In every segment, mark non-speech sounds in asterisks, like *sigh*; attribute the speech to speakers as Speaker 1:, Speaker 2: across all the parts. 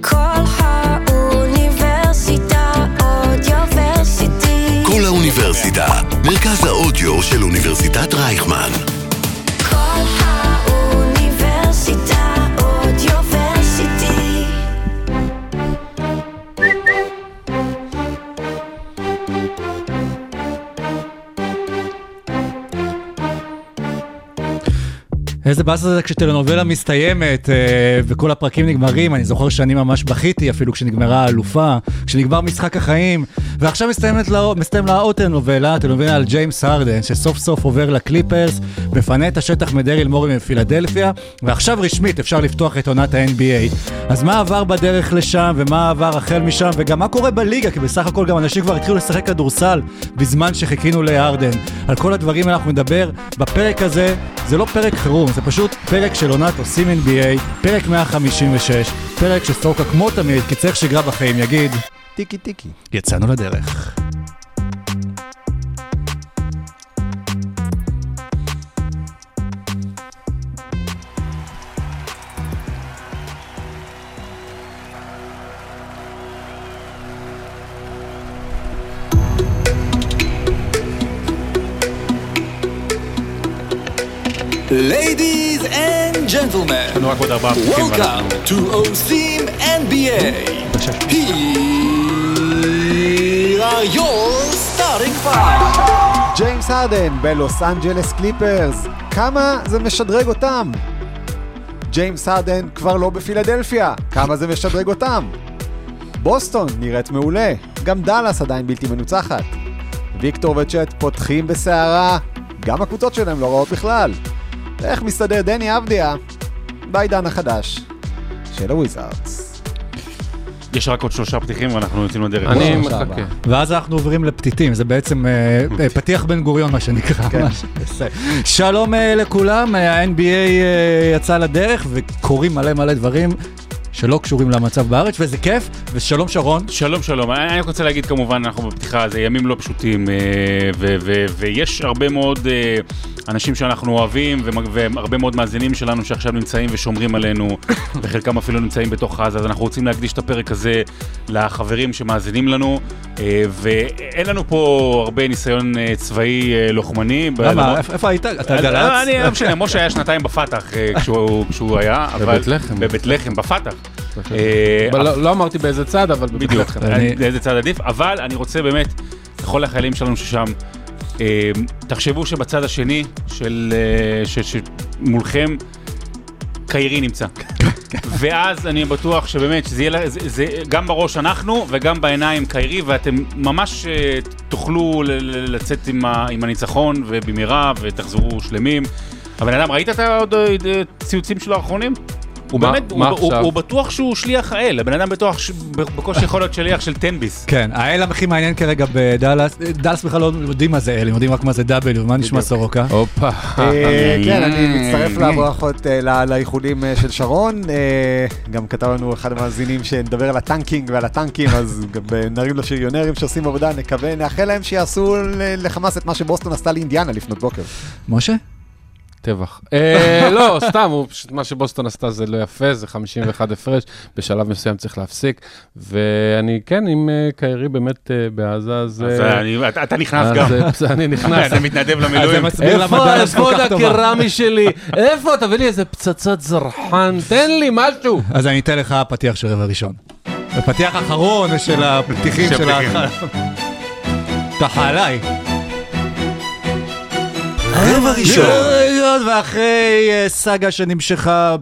Speaker 1: כל האוניברסיטה אודיוורסיטי.
Speaker 2: כל האוניברסיטה, מרכז האודיו של אוניברסיטת רייכמן.
Speaker 3: איזה באסה זה כשטלנובלה מסתיימת אה, וכל הפרקים נגמרים, אני זוכר שאני ממש בכיתי אפילו כשנגמרה האלופה, כשנגמר משחק החיים, ועכשיו מסתיימת לה, מסתיים לה עוד טלנובלה, טלנובלה על ג'יימס הרדן, שסוף סוף עובר לקליפרס, מפנה את השטח מדריל מורי מפילדלפיה, ועכשיו רשמית אפשר לפתוח את עונת ה-NBA. אז מה עבר בדרך לשם, ומה עבר החל משם, וגם מה קורה בליגה, כי בסך הכל גם אנשים כבר התחילו לשחק כדורסל בזמן שחיכינו להרדן. על כל הדברים אנחנו נדבר בפרק הזה, זה לא פרק חירום, זה פשוט פרק של עונת עושים NBA, פרק 156, פרק שסורקה כמו תמיד, כי צריך שגרה בחיים, יגיד,
Speaker 4: טיקי טיקי.
Speaker 3: יצאנו לדרך.
Speaker 5: Ladies and gentlemen, welcome to עושים NBA. Here are your starting five.
Speaker 4: ג'יימס הרדן בלוס אנג'לס קליפרס, כמה זה משדרג אותם? ג'יימס הרדן כבר לא בפילדלפיה, כמה זה משדרג אותם? בוסטון נראית מעולה, גם דאלאס עדיין בלתי מנוצחת. ויקטור וצ'ט פותחים בסערה, גם הקבוצות שלהם לא רעות בכלל. איך מסתדר דני אבדיה בעידן החדש של הוויזארדס.
Speaker 6: יש רק עוד שלושה פתיחים ואנחנו יוצאים לדרך.
Speaker 7: אני מחכה.
Speaker 3: ואז אנחנו עוברים לפתיתים, זה בעצם אה, *laughs* אה, פתיח בן גוריון מה שנקרא. כזה. שלום אה, לכולם, ה-NBA יצא לדרך וקורים מלא מלא דברים שלא קשורים למצב בארץ, וזה כיף, ושלום שרון.
Speaker 6: שלום שלום, אני רק רוצה להגיד כמובן, אנחנו בפתיחה, זה ימים לא פשוטים, ויש הרבה מאוד אנשים שאנחנו אוהבים, והרבה מאוד מאזינים שלנו שעכשיו נמצאים ושומרים עלינו, *coughs* וחלקם אפילו נמצאים בתוך עזה, אז אנחנו רוצים להקדיש את הפרק הזה לחברים שמאזינים לנו, אה, ואין לנו פה הרבה ניסיון אה, צבאי אה, לוחמני.
Speaker 3: למה, איפה- היית? אתה
Speaker 6: לא,
Speaker 3: גל"צ?
Speaker 6: אני, לא משנה, משה היה שנתיים בפתח כשהוא היה, אבל...
Speaker 7: בבית לחם.
Speaker 6: בבית לחם, בפתח.
Speaker 7: לא- לא אמרתי באיזה צד, אבל
Speaker 6: בדיוק, לאיזה צד עדיף, אבל אני רוצה באמת, לכל החיילים שלנו ששם, תחשבו שבצד השני של, אה, שמולכם, קיירי נמצא. *laughs* ואז אני בטוח שבאמת, שזה יהיה, זה, זה גם בראש אנחנו וגם בעיניים קיירי, ואתם ממש אה, תוכלו לצאת עם, ה, עם הניצחון ובמהרה ותחזרו שלמים. הבן אדם, ראית את הציוצים שלו האחרונים? הוא
Speaker 7: מה-
Speaker 6: באמת,
Speaker 7: מה
Speaker 6: הוא, הוא,
Speaker 7: עכשיו?
Speaker 6: הוא בטוח שהוא שליח האל, הבן אדם בטוח ש- בקושי יכול להיות שליח של תן-ביס.
Speaker 3: כן, האל הכי מעניין כרגע בדאלאס, דאלאס בכלל לא יודעים מה זה אל, הם יודעים רק מה זה W, מה נשמע סורוקה?
Speaker 7: הופה.
Speaker 4: אה, כן, אני מצטרף לברכות אה, לאיחולים אה, של שרון. גם כתב לנו אחד המאזינים שנדבר על הטנקינג ועל הטנקים, אז נרים לשריונרים שעושים עבודה, נקווה, נאחל להם שיעשו לחמאס את מה שבוסטון עשתה לאינדיאנה לפנות בוקר.
Speaker 3: משה?
Speaker 7: טבח. אה, לא, סתם, פשוט, מה שבוסטון עשתה זה לא יפה, זה 51 הפרש, בשלב מסוים צריך להפסיק. ואני, כן, אם אה, קיירי באמת אה, בעזה, אז...
Speaker 6: אתה אתה נכנס גם.
Speaker 7: אני נכנס.
Speaker 6: אתה מתנדב למילואים.
Speaker 7: איפה. הקרמי שלי? איפה? תביא לי איזה פצצת זרחן, תן לי משהו.
Speaker 3: אז אני אתן לך פתיח של רבע ראשון. ופתיח אחרון של הפתיחים
Speaker 6: של
Speaker 3: ה... *laughs*
Speaker 6: הפתיחים.
Speaker 3: ככה עליי.
Speaker 2: רבע ראשון.
Speaker 3: ואחרי אה, סאגה שנמשכה...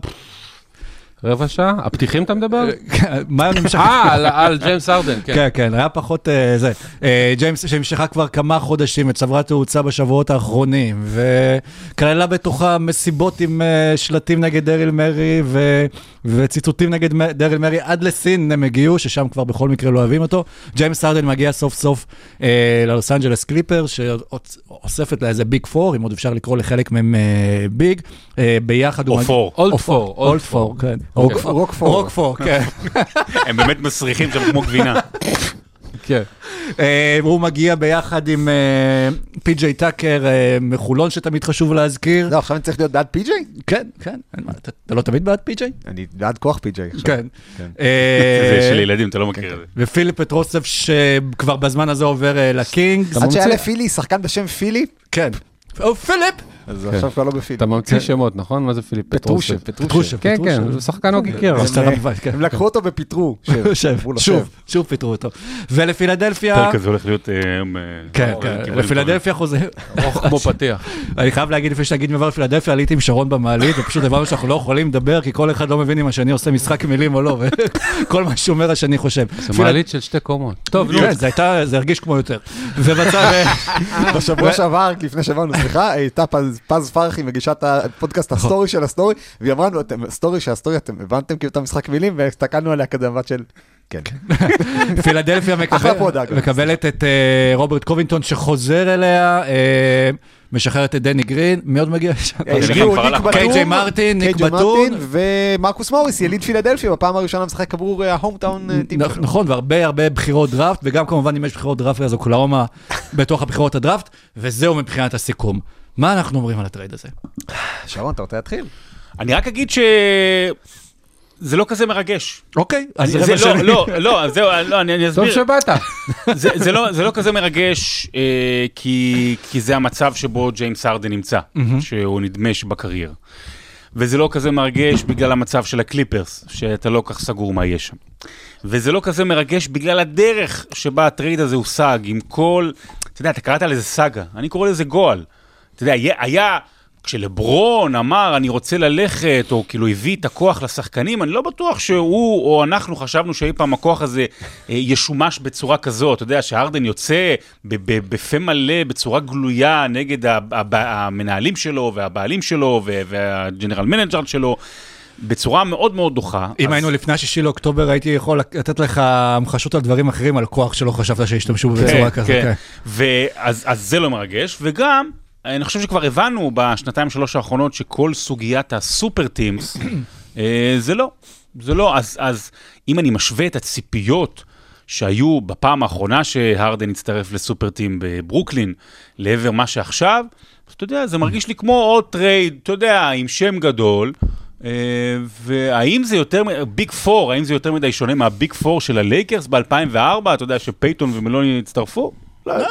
Speaker 7: רבע שעה? הפתיחים אתה מדבר? *laughs*
Speaker 3: מה נמשך?
Speaker 7: אה, על- על ג'יימס ארדן, כן.
Speaker 3: כן, כן, היה פחות אה, זה. אה, ג'יימס שנמשכה כבר כמה חודשים וצברה תאוצה בשבועות האחרונים, וכללה בתוכה מסיבות עם אה, שלטים נגד דריל מרי ו... וציטוטים נגד דריל מרי, עד לסין הם הגיעו, ששם כבר בכל מקרה לא אוהבים אותו. ג'יימס הרדן מגיע סוף סוף ללוס אנג'לס קליפרס, שאוספת לה איזה Big Four, אם עוד אפשר לקרוא לחלק מהם big. ביחד הוא...
Speaker 6: או four.
Speaker 7: Old four.
Speaker 3: Old four, כן.
Speaker 4: רוקפור.
Speaker 3: רוקפור, כן. *laughs*
Speaker 6: הם באמת מסריחים שם כמו גבינה.
Speaker 7: כן.
Speaker 3: אה, הוא מגיע ביחד עם אה, פי.ג'יי טאקר אה, מחולון, שתמיד חשוב להזכיר.
Speaker 4: לא, עכשיו אני צריך להיות בעד פי.ג'יי?
Speaker 3: כן, כן, אתה לא תמיד בעד פי.ג'יי?
Speaker 4: אני בעד כוח פי.ג'יי עכשיו.
Speaker 3: כן.
Speaker 4: כן.
Speaker 6: זה של ילדים, אתה לא מכיר את זה.
Speaker 3: ופיליפ פטרוסף, שכבר בזמן הזה עובר לקינגס.
Speaker 4: עד שהיה לפילי שחקן בשם פילי,
Speaker 3: כן. או פיליפ!
Speaker 4: אז עכשיו כבר לא בפילי.
Speaker 7: אתה ממציא שמות, נכון? מה זה פיליפ
Speaker 4: פטרושב,
Speaker 7: פטרושב?
Speaker 3: פטרושב.
Speaker 7: כן, כן, הוא שחקן קרח.
Speaker 3: אז אתה רב- כן.
Speaker 4: הם לקחו אותו ופיטרו. אמרו *laughs* לו,
Speaker 3: שוב, שוב פיטרו אותו. ולפילדלפיה,
Speaker 6: הפרק הזה הולך להיות אה, היום... אה,
Speaker 3: כן,
Speaker 6: לא,
Speaker 3: כן, לפילדלפיה חוזר,
Speaker 7: ארוך כמו פתיח. *laughs*
Speaker 3: אני חייב להגיד לפני שנגיד מעבר לפילדלפיה, עליתי עם שרון במעלית, ופשוט הבנו שאנחנו לא יכולים לדבר, כי כל אחד לא מבין אם השני עושה משחק מילים או לא, וכל *laughs* מה שאומר השני חושב.
Speaker 7: זה מעלית של שתי קומות. טוב, נו.
Speaker 3: כן, זה זה הרגיש כמו יותר. ובצד,
Speaker 4: בשבוע שעבר, לפני שבאנו, סליחה, הייתה פז- פז פרחי, מגישת הפודקאסט הסטורי של הסטורי, והיא אמרה לנו, "אתם- סטורי שהסטורי, אתם הבנתם כאילו את המשחק מילים, והסתכלנו עליה כזה במבט של... כן. *laughs*
Speaker 3: פילדלפיה. מקבלת את אה, רוברט קובינטון שחוזר אליה, אה, משחררת את דני גרין, מי עוד מגיע לשם? *laughs*
Speaker 4: הגיעו ניק
Speaker 6: הלך.
Speaker 4: בטון,
Speaker 3: קיי.ג'יי מרטין, ניק בטון.
Speaker 4: ומרקוס מוריס, יליד פילדלפיה, בפעם הראשונה משחק עבור ה home
Speaker 3: town
Speaker 4: team.
Speaker 3: נכון, והרבה הרבה בחירות דראפט, וגם כמובן אם יש בחירות דראפט, אז אוקלהומה בתוך הבחירות הדראפט, וזהו מבחינת הסיכום. מה אנחנו אומרים על ה trade הזה?
Speaker 4: שרון, אתה רוצה להתחיל?
Speaker 6: אני רק אגיד ש... זה לא כזה מרגש.
Speaker 3: אוקיי, אז
Speaker 6: אני-
Speaker 3: רבע
Speaker 6: זה לא,
Speaker 3: שני.
Speaker 6: לא, לא, אז זהו, לא, אני אני
Speaker 7: טוב
Speaker 6: אסביר.
Speaker 7: שבאת.
Speaker 6: זה, זה, לא, זה לא כזה מרגש, אה, כי, כי זה המצב שבו ג'יימס הרדן נמצא, שהוא נדמש בקריירה. וזה לא כזה מרגש בגלל המצב של הקליפרס, שאתה לא כך סגור מה יהיה שם. וזה לא כזה מרגש בגלל הדרך שבה ה trade הזה הושג, עם כל, אתה יודע, אתה קראת לזה סאגה, אני קורא לזה גועל. אתה יודע, היה, היה כשלברון אמר, אני רוצה ללכת, או כאילו הביא את הכוח לשחקנים, אני לא בטוח שהוא או אנחנו חשבנו שאי פעם הכוח הזה אה, ישומש בצורה כזאת. אתה יודע, שהרדן יוצא בפה מלא, בצורה גלויה, נגד המנהלים שלו, והבעלים שלו, וה general manager שלו. בצורה מאוד מאוד דוחה.
Speaker 3: אם
Speaker 6: אז-
Speaker 3: היינו לפני השישי לאוקטובר, הייתי יכול לתת לך המחשות על דברים אחרים, על כוח שלא חשבת שישתמשו בו בצורה כזאת. כן.
Speaker 6: ואז אז זה לא מרגש, וגם, אני חושב שכבר הבנו בשנתיים שלוש האחרונות שכל סוגיית ה super teams, *clears throat* אה, זה לא, זה לא, אז, אז אם אני משווה את הציפיות שהיו בפעם האחרונה שהרדן הצטרף ל super team בברוקלין, לעבר מה שעכשיו, אז אתה יודע, זה מרגיש לי כמו עוד trade, אתה יודע, עם שם גדול. אה, והאם זה יותר, Big Four, האם זה יותר מדי שונה מה Big Four של הלייקרס ב-2004, אתה יודע שפייטון ומלון הצטרפו? לא יודע.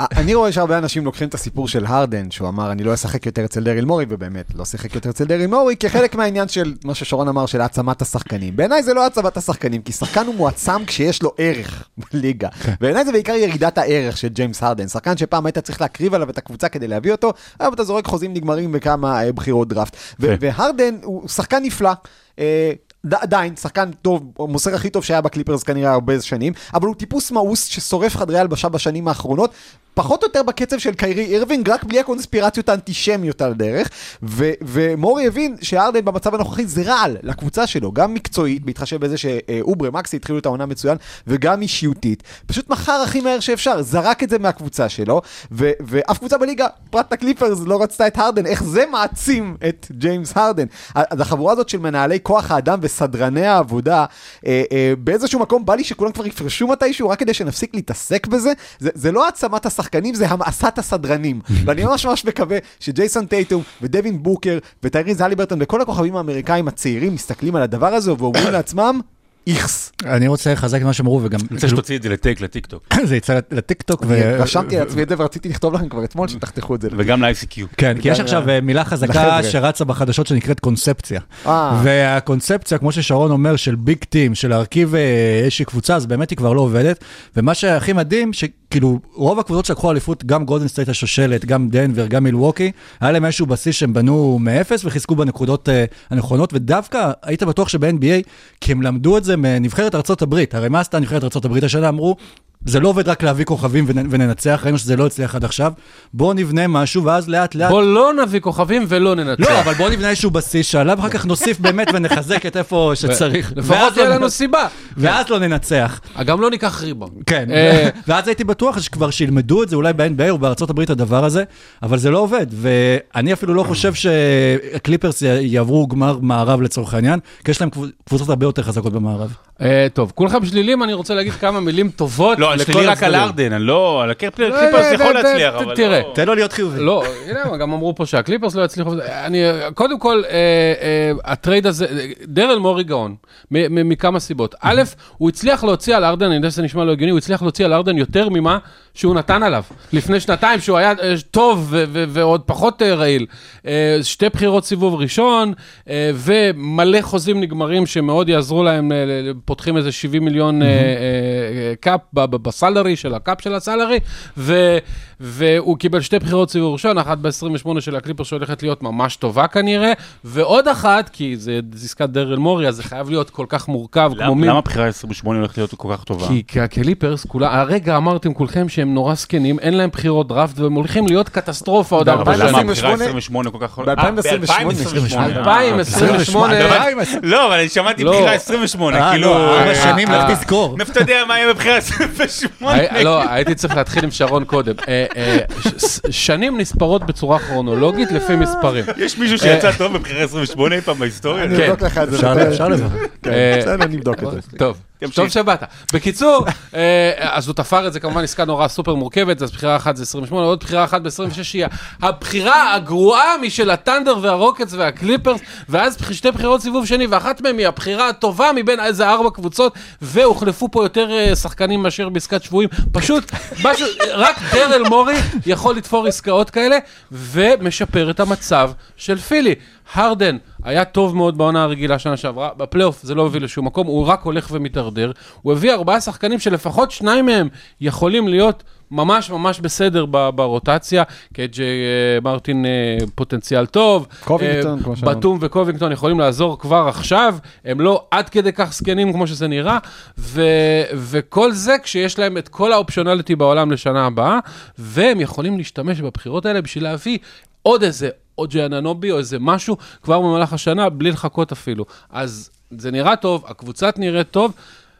Speaker 4: אני רואה שהרבה אנשים לוקחים את הסיפור של הרדן, שהוא אמר, אני לא אשחק יותר אצל דריל מורי, ובאמת, לא שיחק יותר אצל דריל מורי, כחלק מהעניין של מה ששרון אמר, של העצמת השחקנים. בעיניי זה לא העצמת השחקנים, כי שחקן הוא מועצם כשיש לו ערך בליגה. בעיניי זה בעיקר ירידת הערך של ג'יימס הרדן. שחקן שפעם היית צריך להקריב עליו את הקבוצה כדי להביא אותו, היום אתה זורק חוזים נגמרים בכמה אה, בחירות דראפט. ו- והרדן הוא שחקן נפלא. אה, עדיין, שחקן טוב, המוסר הכי טוב שהיה בקליפרס כנראה הרבה שנים, אבל הוא טיפוס מאוס ששורף חדרי הלבשה בשנים האחרונות, פחות או יותר בקצב של קיירי אירווינג, רק בלי הקונספירציות האנטישמיות על הדרך, ו- ומורי הבין שהרדן במצב הנוכחי זה רעל לקבוצה שלו, גם מקצועית, בהתחשב בזה שאוברה ומקסי התחילו את העונה מצוין, וגם אישיותית. פשוט מכר הכי מהר שאפשר, זרק את זה מהקבוצה שלו, ו- ואף קבוצה בליגה, פרט לקליפרס, לא רצתה את הרדן, איך זה מעצים את ג'יימס הרדן. אז החבורה הזאת של מנהלי כוח האדם וסדרני העבודה, אה, אה, באיזשהו מקום בא לי שכולם כבר יפרשו מתישהו, רק כדי שנפסיק להתעסק בזה. זה, זה לא העצמת השחקנים, זה המאסת הסדרנים. *laughs* ואני ממש ממש מקווה שג'ייסון טייטום ודווין בוקר וטייריז הליברטון וכל הכוכבים האמריקאים הצעירים מסתכלים על הדבר הזה ואומרים *coughs* לעצמם, איכס.
Speaker 3: אני רוצה לחזק את מה שאמרו, וגם
Speaker 6: אני רוצה שתוציא את זה לטייק לטיקטוק, *coughs*
Speaker 3: זה יצא לטיקטוק.
Speaker 4: רשמתי לעצמי את זה ורציתי לכתוב לכם כבר אתמול שתחתכו את זה.
Speaker 6: וגם ל-ICQ.
Speaker 3: כן, כי יש עכשיו אה, מילה חזקה. שרצה בחדשות שנקראת קונספציה.
Speaker 4: אה.
Speaker 3: והקונספציה, כמו ששרון אומר, של big team, של להרכיב אה, איזושהי קבוצה, אז באמת היא כבר לא עובדת. ומה שהכי מדהים, שכאילו רוב הקבוצות שלקחו אליפות, גם גולדן סטייט השושלת, גם דנבר, גם מילווקי, היה להם איזשהו בסיס שהם בנו מאפס וחיזקו בנקודות הנכונות, ודווקא היית בטוח שב-NBA, כי הם למדו את זה מנבחרת ארצות הברית. הרי מה עשתה נבחרת הברית השנה? אמרו, זה לא עובד רק להביא כוכבים ונ- וננצח, ראינו שזה לא הצליח עד עכשיו. בואו נבנה משהו, ואז לאט לאט...
Speaker 7: בוא לא נביא כוכבים ולא ננצח.
Speaker 3: לא, אבל בואו נבנה איזשהו בסיס שעליו אחר כך נוסיף באמת ונחזק את איפה שצריך.
Speaker 7: לפחות תהיה
Speaker 3: לא-
Speaker 7: לנו סיבה.
Speaker 3: ואז לא ננצח.
Speaker 7: גם לא ניקח ריבון.
Speaker 3: כן,
Speaker 7: אה, *laughs*
Speaker 3: ואז הייתי בטוח שכבר שילמדו את זה אולי ב-NBA או בארצות הברית הדבר הזה, אבל זה לא עובד, ואני אפילו לא חושב שהקליפרס יעברו גמר מערב לצורך העניין, כי יש להם קבוצות הרבה יותר חזקות במערב.
Speaker 7: אה, טוב, כולכם שלילים, אני רוצה להגיד כמה מילים טובות
Speaker 6: לא, אני
Speaker 7: לכל
Speaker 6: שלילי רק על
Speaker 7: הצדדים.
Speaker 6: ארדן, אני לא, על הקליפרס
Speaker 7: לא, לא,
Speaker 6: יכול
Speaker 7: לא,
Speaker 6: להצליח, אבל
Speaker 7: תראה,
Speaker 6: לא...
Speaker 3: תן לו להיות חיובי.
Speaker 7: לא, הנה, גם אמרו פה שהקליפרס לא יצליחו. אני, קודם כל, אה, אה, הטרייד הזה, דרל מורי גאון, מ- מ- מכמה סיבות. א', הוא הצליח להוציא על ארדן, אני יודע שזה נשמע לא הגיוני, הוא הצליח להוציא על ארדן יותר ממה שהוא נתן עליו. לפני שנתיים, שהוא היה אה, טוב ו- ו- ועוד פחות אה, רעיל. אה, שתי בחירות סיבוב ראשון, אה, ומלא חוזים נגמרים שמאוד יעזרו להם, ל- פותחים איזה 70 מיליון אה, אה, cap ב salary של ה cap של ה salary, ו- והוא קיבל שתי בחירות סיבוב ראשון, אחת ב-28 של הקליפר שהולכת להיות ממש טובה כנראה, ועוד אחת, כי זה עסקת דרל מורי, אז זה חייב להיות כל כך מורכב, כמו מי...
Speaker 6: למה הבחירה 28 הולכת להיות כל כך טובה?
Speaker 7: כי הקליפרס, כולם, הרגע אמרתם כולכם שהם נורא זקנים, אין להם בחירות דראפט, והם הולכים להיות קטסטרופה עוד
Speaker 4: ב-
Speaker 7: ארבע
Speaker 6: אבל למה
Speaker 7: שנים.
Speaker 6: הבחירה
Speaker 4: 28?
Speaker 6: 28 כל כך...
Speaker 4: ב-2028,
Speaker 6: אה, ב-2028.
Speaker 7: 2028.
Speaker 6: לא, אבל אני שמעתי
Speaker 7: לא.
Speaker 6: בחירה 28,
Speaker 3: אה,
Speaker 6: כאילו...
Speaker 3: לא, ארבע
Speaker 6: אה,
Speaker 3: שנים,
Speaker 7: אה,
Speaker 3: לך תזכור.
Speaker 6: מאיפה אתה יודע מה יהיה בבחירה 28?
Speaker 7: הי- לא, הייתי צריך להתחיל עם שרון קודם. אה, אה, שנים נספרות בצורה כרונולוגית לפי מספרים.
Speaker 6: יש מישהו שיצא טוב בבחירה 28 אי פעם בהיסטוריה?
Speaker 4: אני
Speaker 7: כן.
Speaker 4: אבדוק לך את זה.
Speaker 3: אפשר- לברר.
Speaker 4: כן,
Speaker 7: אה,
Speaker 4: בסדר, נבדוק את זה.
Speaker 7: טוב. טוב שבאת. בקיצור, אה, אז הוא תפר את זה כמובן עסקה נורא סופר מורכבת, אז בחירה אחת זה 28, עוד בחירה אחת ב-26 היא הבחירה הגרועה משל הטנדר והרוקטס והקליפרס, ואז שתי בחירות סיבוב שני, ואחת מהן היא הבחירה הטובה מבין איזה ארבע קבוצות, והוחלפו פה יותר אה, שחקנים מאשר בעסקת שבויים. פשוט, משהו, רק דרל מורי יכול לתפור עסקאות כאלה, ומשפר את המצב של פילי. הרדן היה טוב מאוד בעונה הרגילה שנה שעברה, בפלייאוף זה לא הוביל לשום מקום, הוא רק הולך ומתדרדר. הוא הביא ארבעה שחקנים שלפחות שניים מהם יכולים להיות ממש ממש בסדר ברוטציה. קייג'י אה, מרטין אה, פוטנציאל טוב.
Speaker 4: קובינגטון,
Speaker 7: אה,
Speaker 4: כמו שאמרנו.
Speaker 7: בטום וקובינגטון יכולים לעזור כבר עכשיו, הם לא עד כדי כך זקנים כמו שזה נראה, ו- וכל זה כשיש להם את כל האופשיונליטי בעולם לשנה הבאה, והם יכולים להשתמש בבחירות האלה בשביל להביא עוד איזה, עוד ג'יאננובי או איזה משהו כבר במהלך השנה, בלי לחכות אפילו. אז זה נראה טוב, הקבוצה נראית טוב,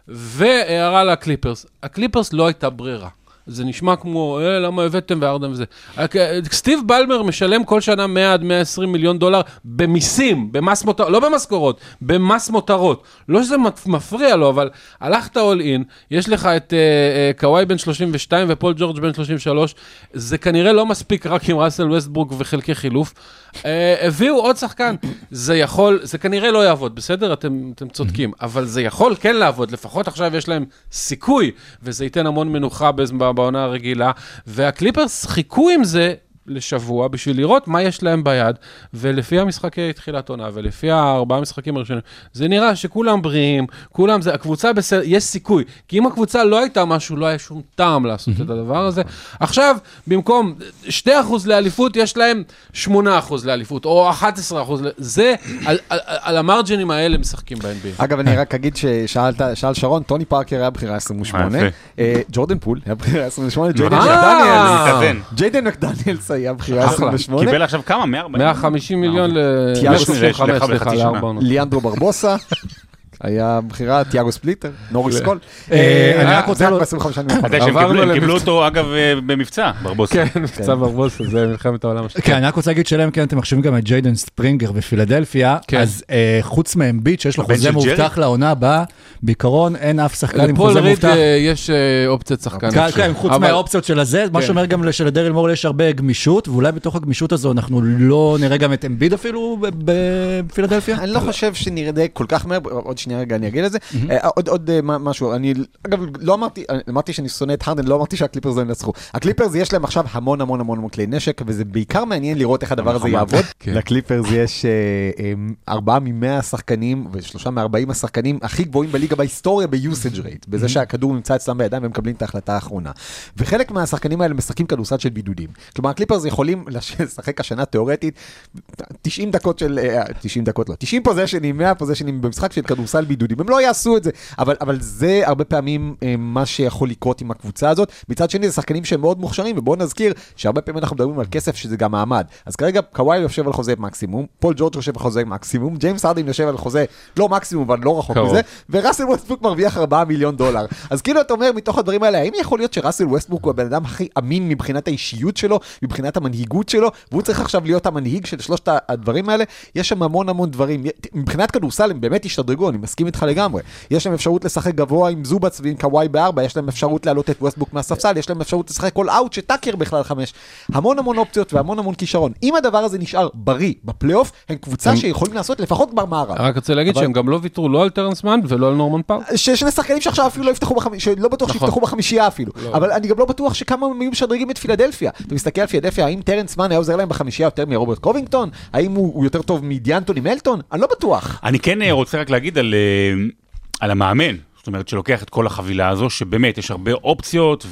Speaker 7: והערה לקליפרס, הקליפרס לא הייתה ברירה. זה נשמע כמו, אה, למה הבאתם וארדם וזה. רק, אה, סטיב בלמר משלם כל שנה 100 עד 120 מיליון דולר במיסים, במס מותרות, לא במשכורות, במס מותרות. לא שזה מפ- מפריע לו, אבל הלכת אול אין, יש לך את אה, אה, קוואי בן 32 ופול ג'ורג' בן 33, זה כנראה לא מספיק רק עם ראסל ווסטברוק וחלקי חילוף. אה, הביאו עוד שחקן, זה יכול, זה כנראה לא יעבוד, בסדר? אתם, אתם צודקים, אבל זה יכול כן לעבוד, לפחות עכשיו יש להם סיכוי, וזה ייתן המון מנוחה בז- בעונה הרגילה, והקליפרס חיכו עם זה לשבוע בשביל לראות מה יש להם ביד, ולפי המשחקי תחילת עונה, ולפי הארבעה משחקים הראשונים, זה נראה שכולם בריאים, כולם זה, הקבוצה בסדר, יש סיכוי, כי אם הקבוצה לא הייתה משהו, לא היה שום טעם לעשות את הדבר הזה. עכשיו, במקום 2% לאליפות, יש להם 8% לאליפות, או 11%, זה, על, על, על המרג'נים האלה משחקים ב-NBA.
Speaker 4: אגב, אני רק אגיד ששאלת, שאל שרון, טוני פארקר היה בחירה 28,
Speaker 6: אה.
Speaker 4: אה, ג'ורדן פול היה בחירה 28, ג'יידן
Speaker 7: אה,
Speaker 4: מקדניאלס,
Speaker 6: מתכוון.
Speaker 4: ג'יידן מקדניאלס היה בחירה
Speaker 7: אחלה.
Speaker 4: 28,
Speaker 6: קיבל עכשיו כמה? 140?
Speaker 7: 150 מיליון ל...
Speaker 4: תיאגו
Speaker 7: 125,
Speaker 6: לחצי
Speaker 7: סליחה,
Speaker 6: שנה.
Speaker 7: לארבע עונות.
Speaker 4: ליאנדרו ברבוסה, היה בחירה, תיאגו ספליטר, נוריס קול.
Speaker 3: אה, אני רק רוצה
Speaker 4: זה
Speaker 3: לו-
Speaker 4: רק ב-25 שנים האחרונות.
Speaker 6: אתה יודע שהם
Speaker 7: עברנו
Speaker 6: קיבלו- הם. קיבלו אותו, אגב, אה, במבצע, ברבוסה.
Speaker 7: כן, מבצע ברבוסה, זה מלחמת העולם השנייה.
Speaker 3: כן, אני רק רוצה להגיד שלהם כן, אתם מחשבים גם את ג'יידן ספרינגר בפילדלפיה,
Speaker 7: כן.
Speaker 3: אז אה, חוץ מאמביט שיש לו חוזה? מובטח לעונה הבאה, בעיקרון אין אף שחקן עם
Speaker 7: לפול
Speaker 3: חוזה
Speaker 7: ריד
Speaker 3: מובטח.
Speaker 7: אה, יש אה, אופציית שחקן.
Speaker 3: כן. כן, חוץ מהאופציות של הזה, מה
Speaker 7: כן.
Speaker 3: שאומר גם שלדרל מורי יש הרבה גמישות, ואולי בתוך הגמישות הזו אנחנו לא נראה גם את אמביד אפילו בפילדלפיה?
Speaker 4: אני לא חושב שנראה כל כך מהר, עוד שנייה רגע אני אגיד את זה. אה, עוד אה, משהו, אני אגב לא אמרתי, אני אמרתי שאני שונא את הרדן, לא אמרתי שהקליפרס לא ינצחו. הקליפרס יש להם עכשיו המון המון המון המון כלי נשק, וזה בעיקר מעניין לראות איך הדבר הזה. יעבוד.
Speaker 7: כן.
Speaker 4: לקליפרס יש אה, אה, ארבעה ממאה השחקנים ושלושה מארבעים השחקנים הכי גבוהים בליגה בהיסטוריה ב usage rate, בזה שהכדור נמצא אצלם בידיים והם מקבלים את ההחלטה האחרונה. וחלק מהשחקנים האלה משחקים כדורסל של בידודים. כלומר הקליפרס יכולים לש- לשחק השנה תיאורטית 90 דקות של, אה, 90 דקות לא, 90 פוזיישנים, 100 פוזיישנים במשחק של כדורסל בידודים, הם לא יעשו את זה, אבל, אבל זה הרבה פעמים אה, מה שיכול לקרות עם הקבוצה הזאת. מצד שני זה שחקנים שהם מאוד מוכשרים, ובואו נזכיר שהרבה פעמים אנחנו מדברים על כסף שזה גם מעמד. אז כרגע קוואי יושב על חוזה מקסימום, פול ג'ורג' יושב על חוזה מקסימום, ג'יימס הרדין יושב על חוזה לא מקסימום אבל לא רחוק. מזה, וראסל ווסטבוק מרוויח 4 מיליון דולר. אז כאילו אתה אומר מתוך הדברים האלה, האם יכול להיות שראסל ווסטבוק הוא הבן אדם הכי אמין מבחינת האישיות שלו, מבחינת המנהיגות שלו, והוא צריך עכשיו להיות המנהיג של שלושת הדברים האלה? יש שם המון המון דברים. מבחינת כדורסל הם באמת השתדרגו, אני מסכים איתך לגמרי. יש להם אפשרות לשחק גבוה עם זובאץ ועם קוואי בארבע, יש להם אפשרות להעלות את ווסטבוק מהספסל, יש להם אפשרות לשחק all out שטאקר בכלל חמש. המון המון אופציות והמון המון כישרון. אם הדבר הזה נשאר בריא בפלייאוף, הם קבוצה
Speaker 7: הם-
Speaker 4: שיכולים לעשות לפחות גמר מערב.
Speaker 7: רק רוצה להגיד
Speaker 4: אבל-
Speaker 7: שהם גם לא ויתרו לא על טרנס מן ולא על נורמן פאוול.
Speaker 4: ששני שחקנים שעכשיו אפילו לא יפתחו בחמישייה, שלא בטוח
Speaker 7: נכון.
Speaker 4: שיפתחו בחמישייה אפילו. אבל אני גם לא בטוח שכמה הם היו משדרגים את פילדלפיה. אתה מסתכל על פילדלפיה, האם טרנס היה עוזר להם בחמישייה יותר מרוברט קובינגטון? האם הוא הוא יותר טוב מדיאנטוני מלטון? אני לא בטוח.
Speaker 6: אני כן אה, רוצה רק להגיד על, על המאמן, זאת אומרת שלוקח את כל החבילה הזו, שבאמת יש הרבה אופציות,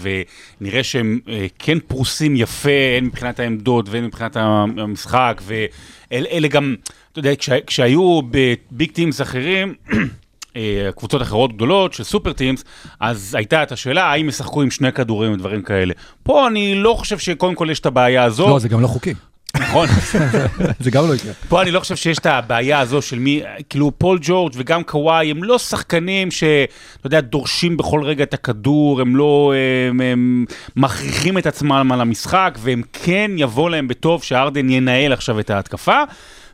Speaker 6: ונראה שהם אה, כן פרוסים יפה, הן מבחינת העמדות והן מבחינת המשחק, ואלה גם, אתה יודע, כשה, כשהיו בביג טימס אחרים, *clears throat* אה, קבוצות אחרות גדולות של סופר טימס, אז הייתה את השאלה האם ישחקו עם שני כדורים ודברים כאלה. פה אני לא חושב שקודם כל יש את הבעיה הזו.
Speaker 3: לא, זה גם לא חוקי.
Speaker 6: נכון. *laughs*
Speaker 3: זה גם לא יקרה.
Speaker 6: פה אני לא חושב שיש את הבעיה הזו של מי, כאילו פול ג'ורג' וגם קוואי הם לא שחקנים שאתה יודע, דורשים בכל רגע את הכדור, הם לא, הם, הם מכריחים את עצמם על המשחק, והם כן יבוא להם בטוב שארדן ינהל עכשיו את ההתקפה.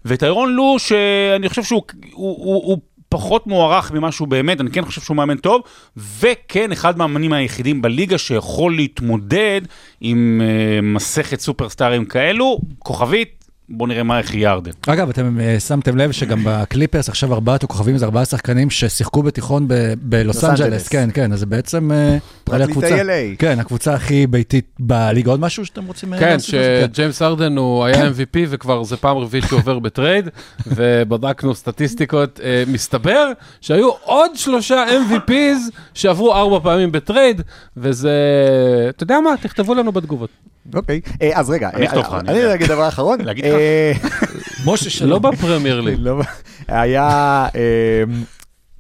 Speaker 6: וטיירון לו, שאני חושב שהוא הוא, הוא, הוא פחות מוערך ממה שהוא באמת, אני כן חושב שהוא מאמן טוב, וכן, אחד מהמאמנים היחידים בליגה שיכול להתמודד עם אה, מסכת סופרסטארים כאלו, כוכבית, בואו נראה מה יהיה ארדן.
Speaker 3: אגב, אתם אה, שמתם לב שגם בקליפרס עכשיו ארבעת הכוכבים זה ארבעה שחקנים ששיחקו בתיכון בלוס
Speaker 4: לוס
Speaker 3: אנג'לס. כן, כן, אז זה בעצם אה,
Speaker 4: פרקליטי
Speaker 3: הקבוצה-
Speaker 4: LA.
Speaker 3: כן, הקבוצה הכי ביתית בליגה. עוד משהו שאתם רוצים אה,
Speaker 7: כן? שג'יימס ארדן הוא היה MVP וכבר זה פעם רביעית שהוא עובר בטרייד, *laughs* ובדקנו סטטיסטיקות, אה, מסתבר שהיו עוד שלושה MVPs שעברו ארבע פעמים בטרייד, וזה, אתה יודע מה, תכתבו לנו בתגובות.
Speaker 4: אוקיי. אה, אז רגע,
Speaker 6: אני אכתוב לך,
Speaker 4: אה. אגיד דבר אחרון.
Speaker 6: להגיד לך?
Speaker 4: אה,
Speaker 3: משה שלום.
Speaker 7: לא בפרמייר *laughs* ליג.
Speaker 4: לא, היה, אה,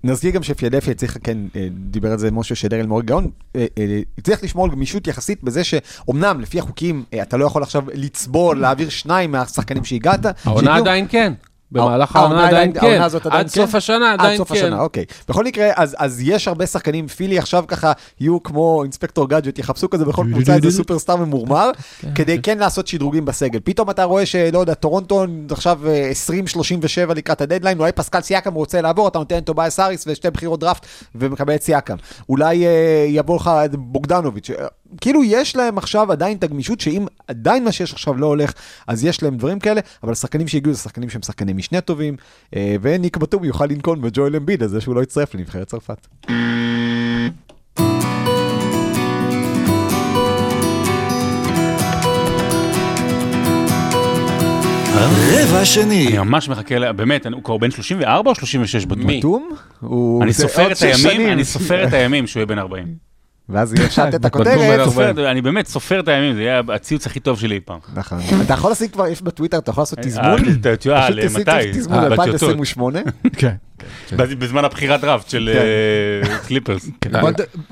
Speaker 4: נזכיר גם שפילדלפיה הצליחה, כן, אה, דיבר על זה משה שדרל מאוד גאון, אה, אה, הצליח לשמור על גמישות יחסית בזה שאומנם לפי החוקים אה, אתה לא יכול עכשיו לצבול, להעביר שניים מהשחקנים שהגעת.
Speaker 7: העונה עדיין כן. במהלך
Speaker 4: העונה
Speaker 7: העונה עדיין
Speaker 4: העונה
Speaker 7: כן.
Speaker 4: הזאת עדיין
Speaker 7: עד סוף
Speaker 4: כן?
Speaker 7: השנה
Speaker 4: עד
Speaker 7: עדיין
Speaker 4: סוף
Speaker 7: כן.
Speaker 4: השנה, אוקיי. בכל מקרה, אז, אז יש הרבה שחקנים, פילי עכשיו ככה יהיו כמו אינספקטור גאדג'ט, יחפשו כזה בכל קבוצה איזה סופרסטאר ממורמר, כדי כן לעשות שדרוגים בסגל. פתאום אתה רואה שלא יודע, טורונטו עכשיו אה, 20-37 לקראת הדדליין, אולי פסקל סיאקם רוצה לעבור, אתה נותן טוביאס האריס ושתי בחירות דראפט ומקבל את סיאקם. אולי אה, יבוא לך את בוגדנוביץ'. כאילו יש להם עכשיו עדיין את הגמישות, שאם עדיין מה שיש עכשיו לא הולך, אז יש להם דברים כאלה, אבל השחקנים שהגיעו זה שחקנים שהם שחקני משנה טובים, אה, וניק בטום יוכל לנקון בג'ואל אמביד על זה שהוא לא יצטרף לנבחרת צרפת.
Speaker 2: רבע שני.
Speaker 6: אני ממש מחכה, באמת, אני- הוא כבר בן 34 או 36 בטוח?
Speaker 7: מי?
Speaker 4: בטום? הוא-
Speaker 6: אני סופר את הימים. אני סופר את הימים שהוא יהיה בן 40.
Speaker 4: ואז יהיה שעת את הכותרת.
Speaker 6: אני באמת סופר את הימים, זה יהיה הציוץ הכי טוב שלי אי פעם.
Speaker 4: נכון. אתה יכול לשים כבר, יש בטוויטר, אתה יכול לעשות תזמון.
Speaker 6: אה, אתה- אתה- אה,
Speaker 4: פשוט
Speaker 6: למתי?
Speaker 4: תזמון
Speaker 6: אה, בטיוטות.
Speaker 4: 2028. *laughs*
Speaker 3: כן.
Speaker 6: בז- בזמן הבחירת דראפט של אה, קליפרס. *laughs*
Speaker 3: כן,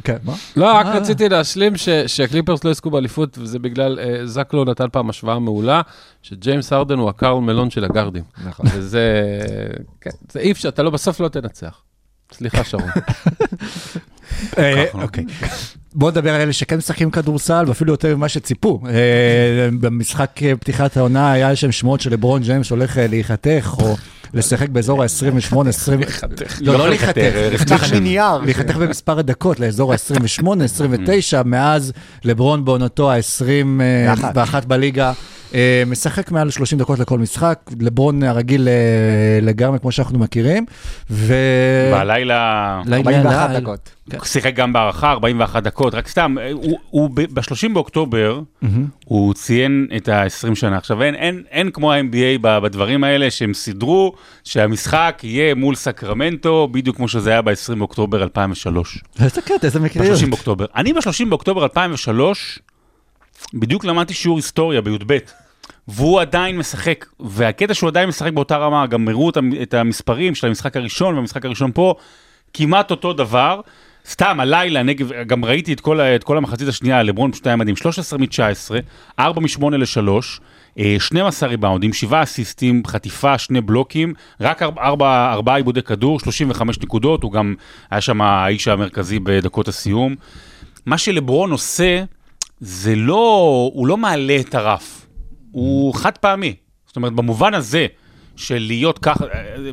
Speaker 3: כן, מה?
Speaker 7: לא, רק
Speaker 3: אה.
Speaker 7: רציתי להשלים שהקליפרס לא יזכו באליפות, וזה בגלל, אה, זקלו נתן פעם השוואה מעולה, שג'יימס ארדן הוא הקרל מלון של הגארדים.
Speaker 4: נכון.
Speaker 7: וזה, כן, זה אי אפשר, אתה לא, בסוף לא תנצח. סליחה, שרון. *laughs*
Speaker 3: אה,
Speaker 6: ככה.
Speaker 3: אוקיי. בוא נדבר על אלה שכן משחקים כדורסל, ואפילו יותר ממה שציפו. אה, במשחק אה, פתיחת העונה היה שם שמועות שלברון ג'יימס הולך אה, להיחתך, או לשחק באזור ה-28, 20... לא, לא להיחתך.
Speaker 4: נפתח מנייר.
Speaker 3: להיחתך במספר הדקות לאזור ה-28, 29, מאז לברון בעונתו ה-21 בליגה. אה, משחק מעל 30 דקות לכל משחק, לברון הרגיל אה, לגמרי כמו שאנחנו מכירים, ו...
Speaker 6: בלילה...
Speaker 3: לילה-
Speaker 4: 41
Speaker 3: לילה-
Speaker 4: דקות.
Speaker 6: הוא שיחק גם בהערכה, 41 דקות, רק סתם, הוא- הוא ב-30 באוקטובר, הוא ציין את ה-20 שנה. עכשיו, אין, אין, אין כמו ה-NBA ב- בדברים האלה, שהם סידרו שהמשחק יהיה מול סקרמנטו, בדיוק כמו שזה היה ב-20 באוקטובר 2003.
Speaker 3: איזה קטע, איזה מקריות.
Speaker 6: ב-30 באוקטובר. אני ב-30 באוקטובר 2003, בדיוק למדתי שיעור היסטוריה בי"ב. והוא עדיין משחק, והקטע שהוא עדיין משחק באותה רמה, גם הראו את המ- את המספרים של המשחק הראשון והמשחק הראשון פה, כמעט אותו דבר. סתם, הלילה, נגב, גם ראיתי את כל, את כל המחצית השנייה, לברון פשוט היה מדהים, 13 מ-19, 4 מ-8 ל-3, 12 ריבאונדים, 7 אסיסטים, חטיפה, שני בלוקים, רק 4, 4 עיבודי כדור, 35 נקודות, הוא גם היה שם האיש המרכזי בדקות הסיום. מה שלברון עושה, זה לא, הוא לא מעלה את הרף, הוא חד פעמי. זאת אומרת, במובן הזה, של להיות ככה,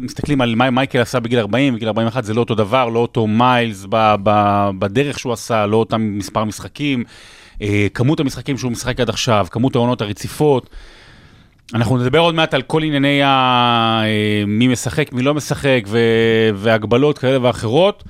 Speaker 6: מסתכלים על מה מייקל עשה בגיל 40, בגיל 41 זה לא אותו דבר, לא אותו מיילס ב, ב, בדרך שהוא עשה, לא אותם מספר משחקים, אה, כמות המשחקים שהוא משחק עד עכשיו, כמות העונות הרציפות. אנחנו נדבר עוד מעט על כל ענייני ה... אה, מי משחק, מי לא משחק, ו... והגבלות כאלה ואחרות.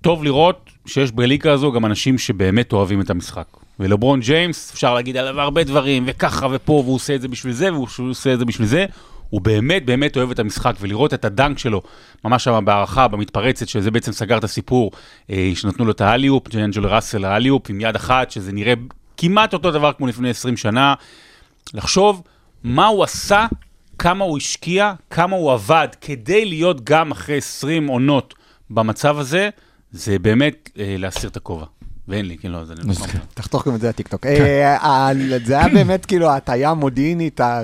Speaker 6: טוב לראות שיש בליגה הזו גם אנשים שבאמת אוהבים את המשחק. ולברון ג'יימס, אפשר להגיד עליו הרבה דברים, וככה ופה, והוא עושה את זה בשביל זה, והוא עושה את זה בשביל זה. הוא באמת באמת אוהב את המשחק, ולראות את הדנק שלו, ממש שם בהערכה, במתפרצת, שזה בעצם סגר את הסיפור, אה, שנתנו לו את האליופ, ג'אנג'ל ראסל האליופ, עם יד אחת, שזה נראה כמעט אותו דבר כמו לפני 20 שנה. לחשוב מה הוא עשה, כמה הוא השקיע, כמה הוא עבד, כדי להיות גם אחרי 20 עונות במצב הזה, זה באמת אה, להסיר את הכובע. ואין לי, כאילו, זה... לא
Speaker 4: תחתוך גם את זה לטיקטוק. אה, זה היה באמת כאילו הטעיה מודיעינית, ה-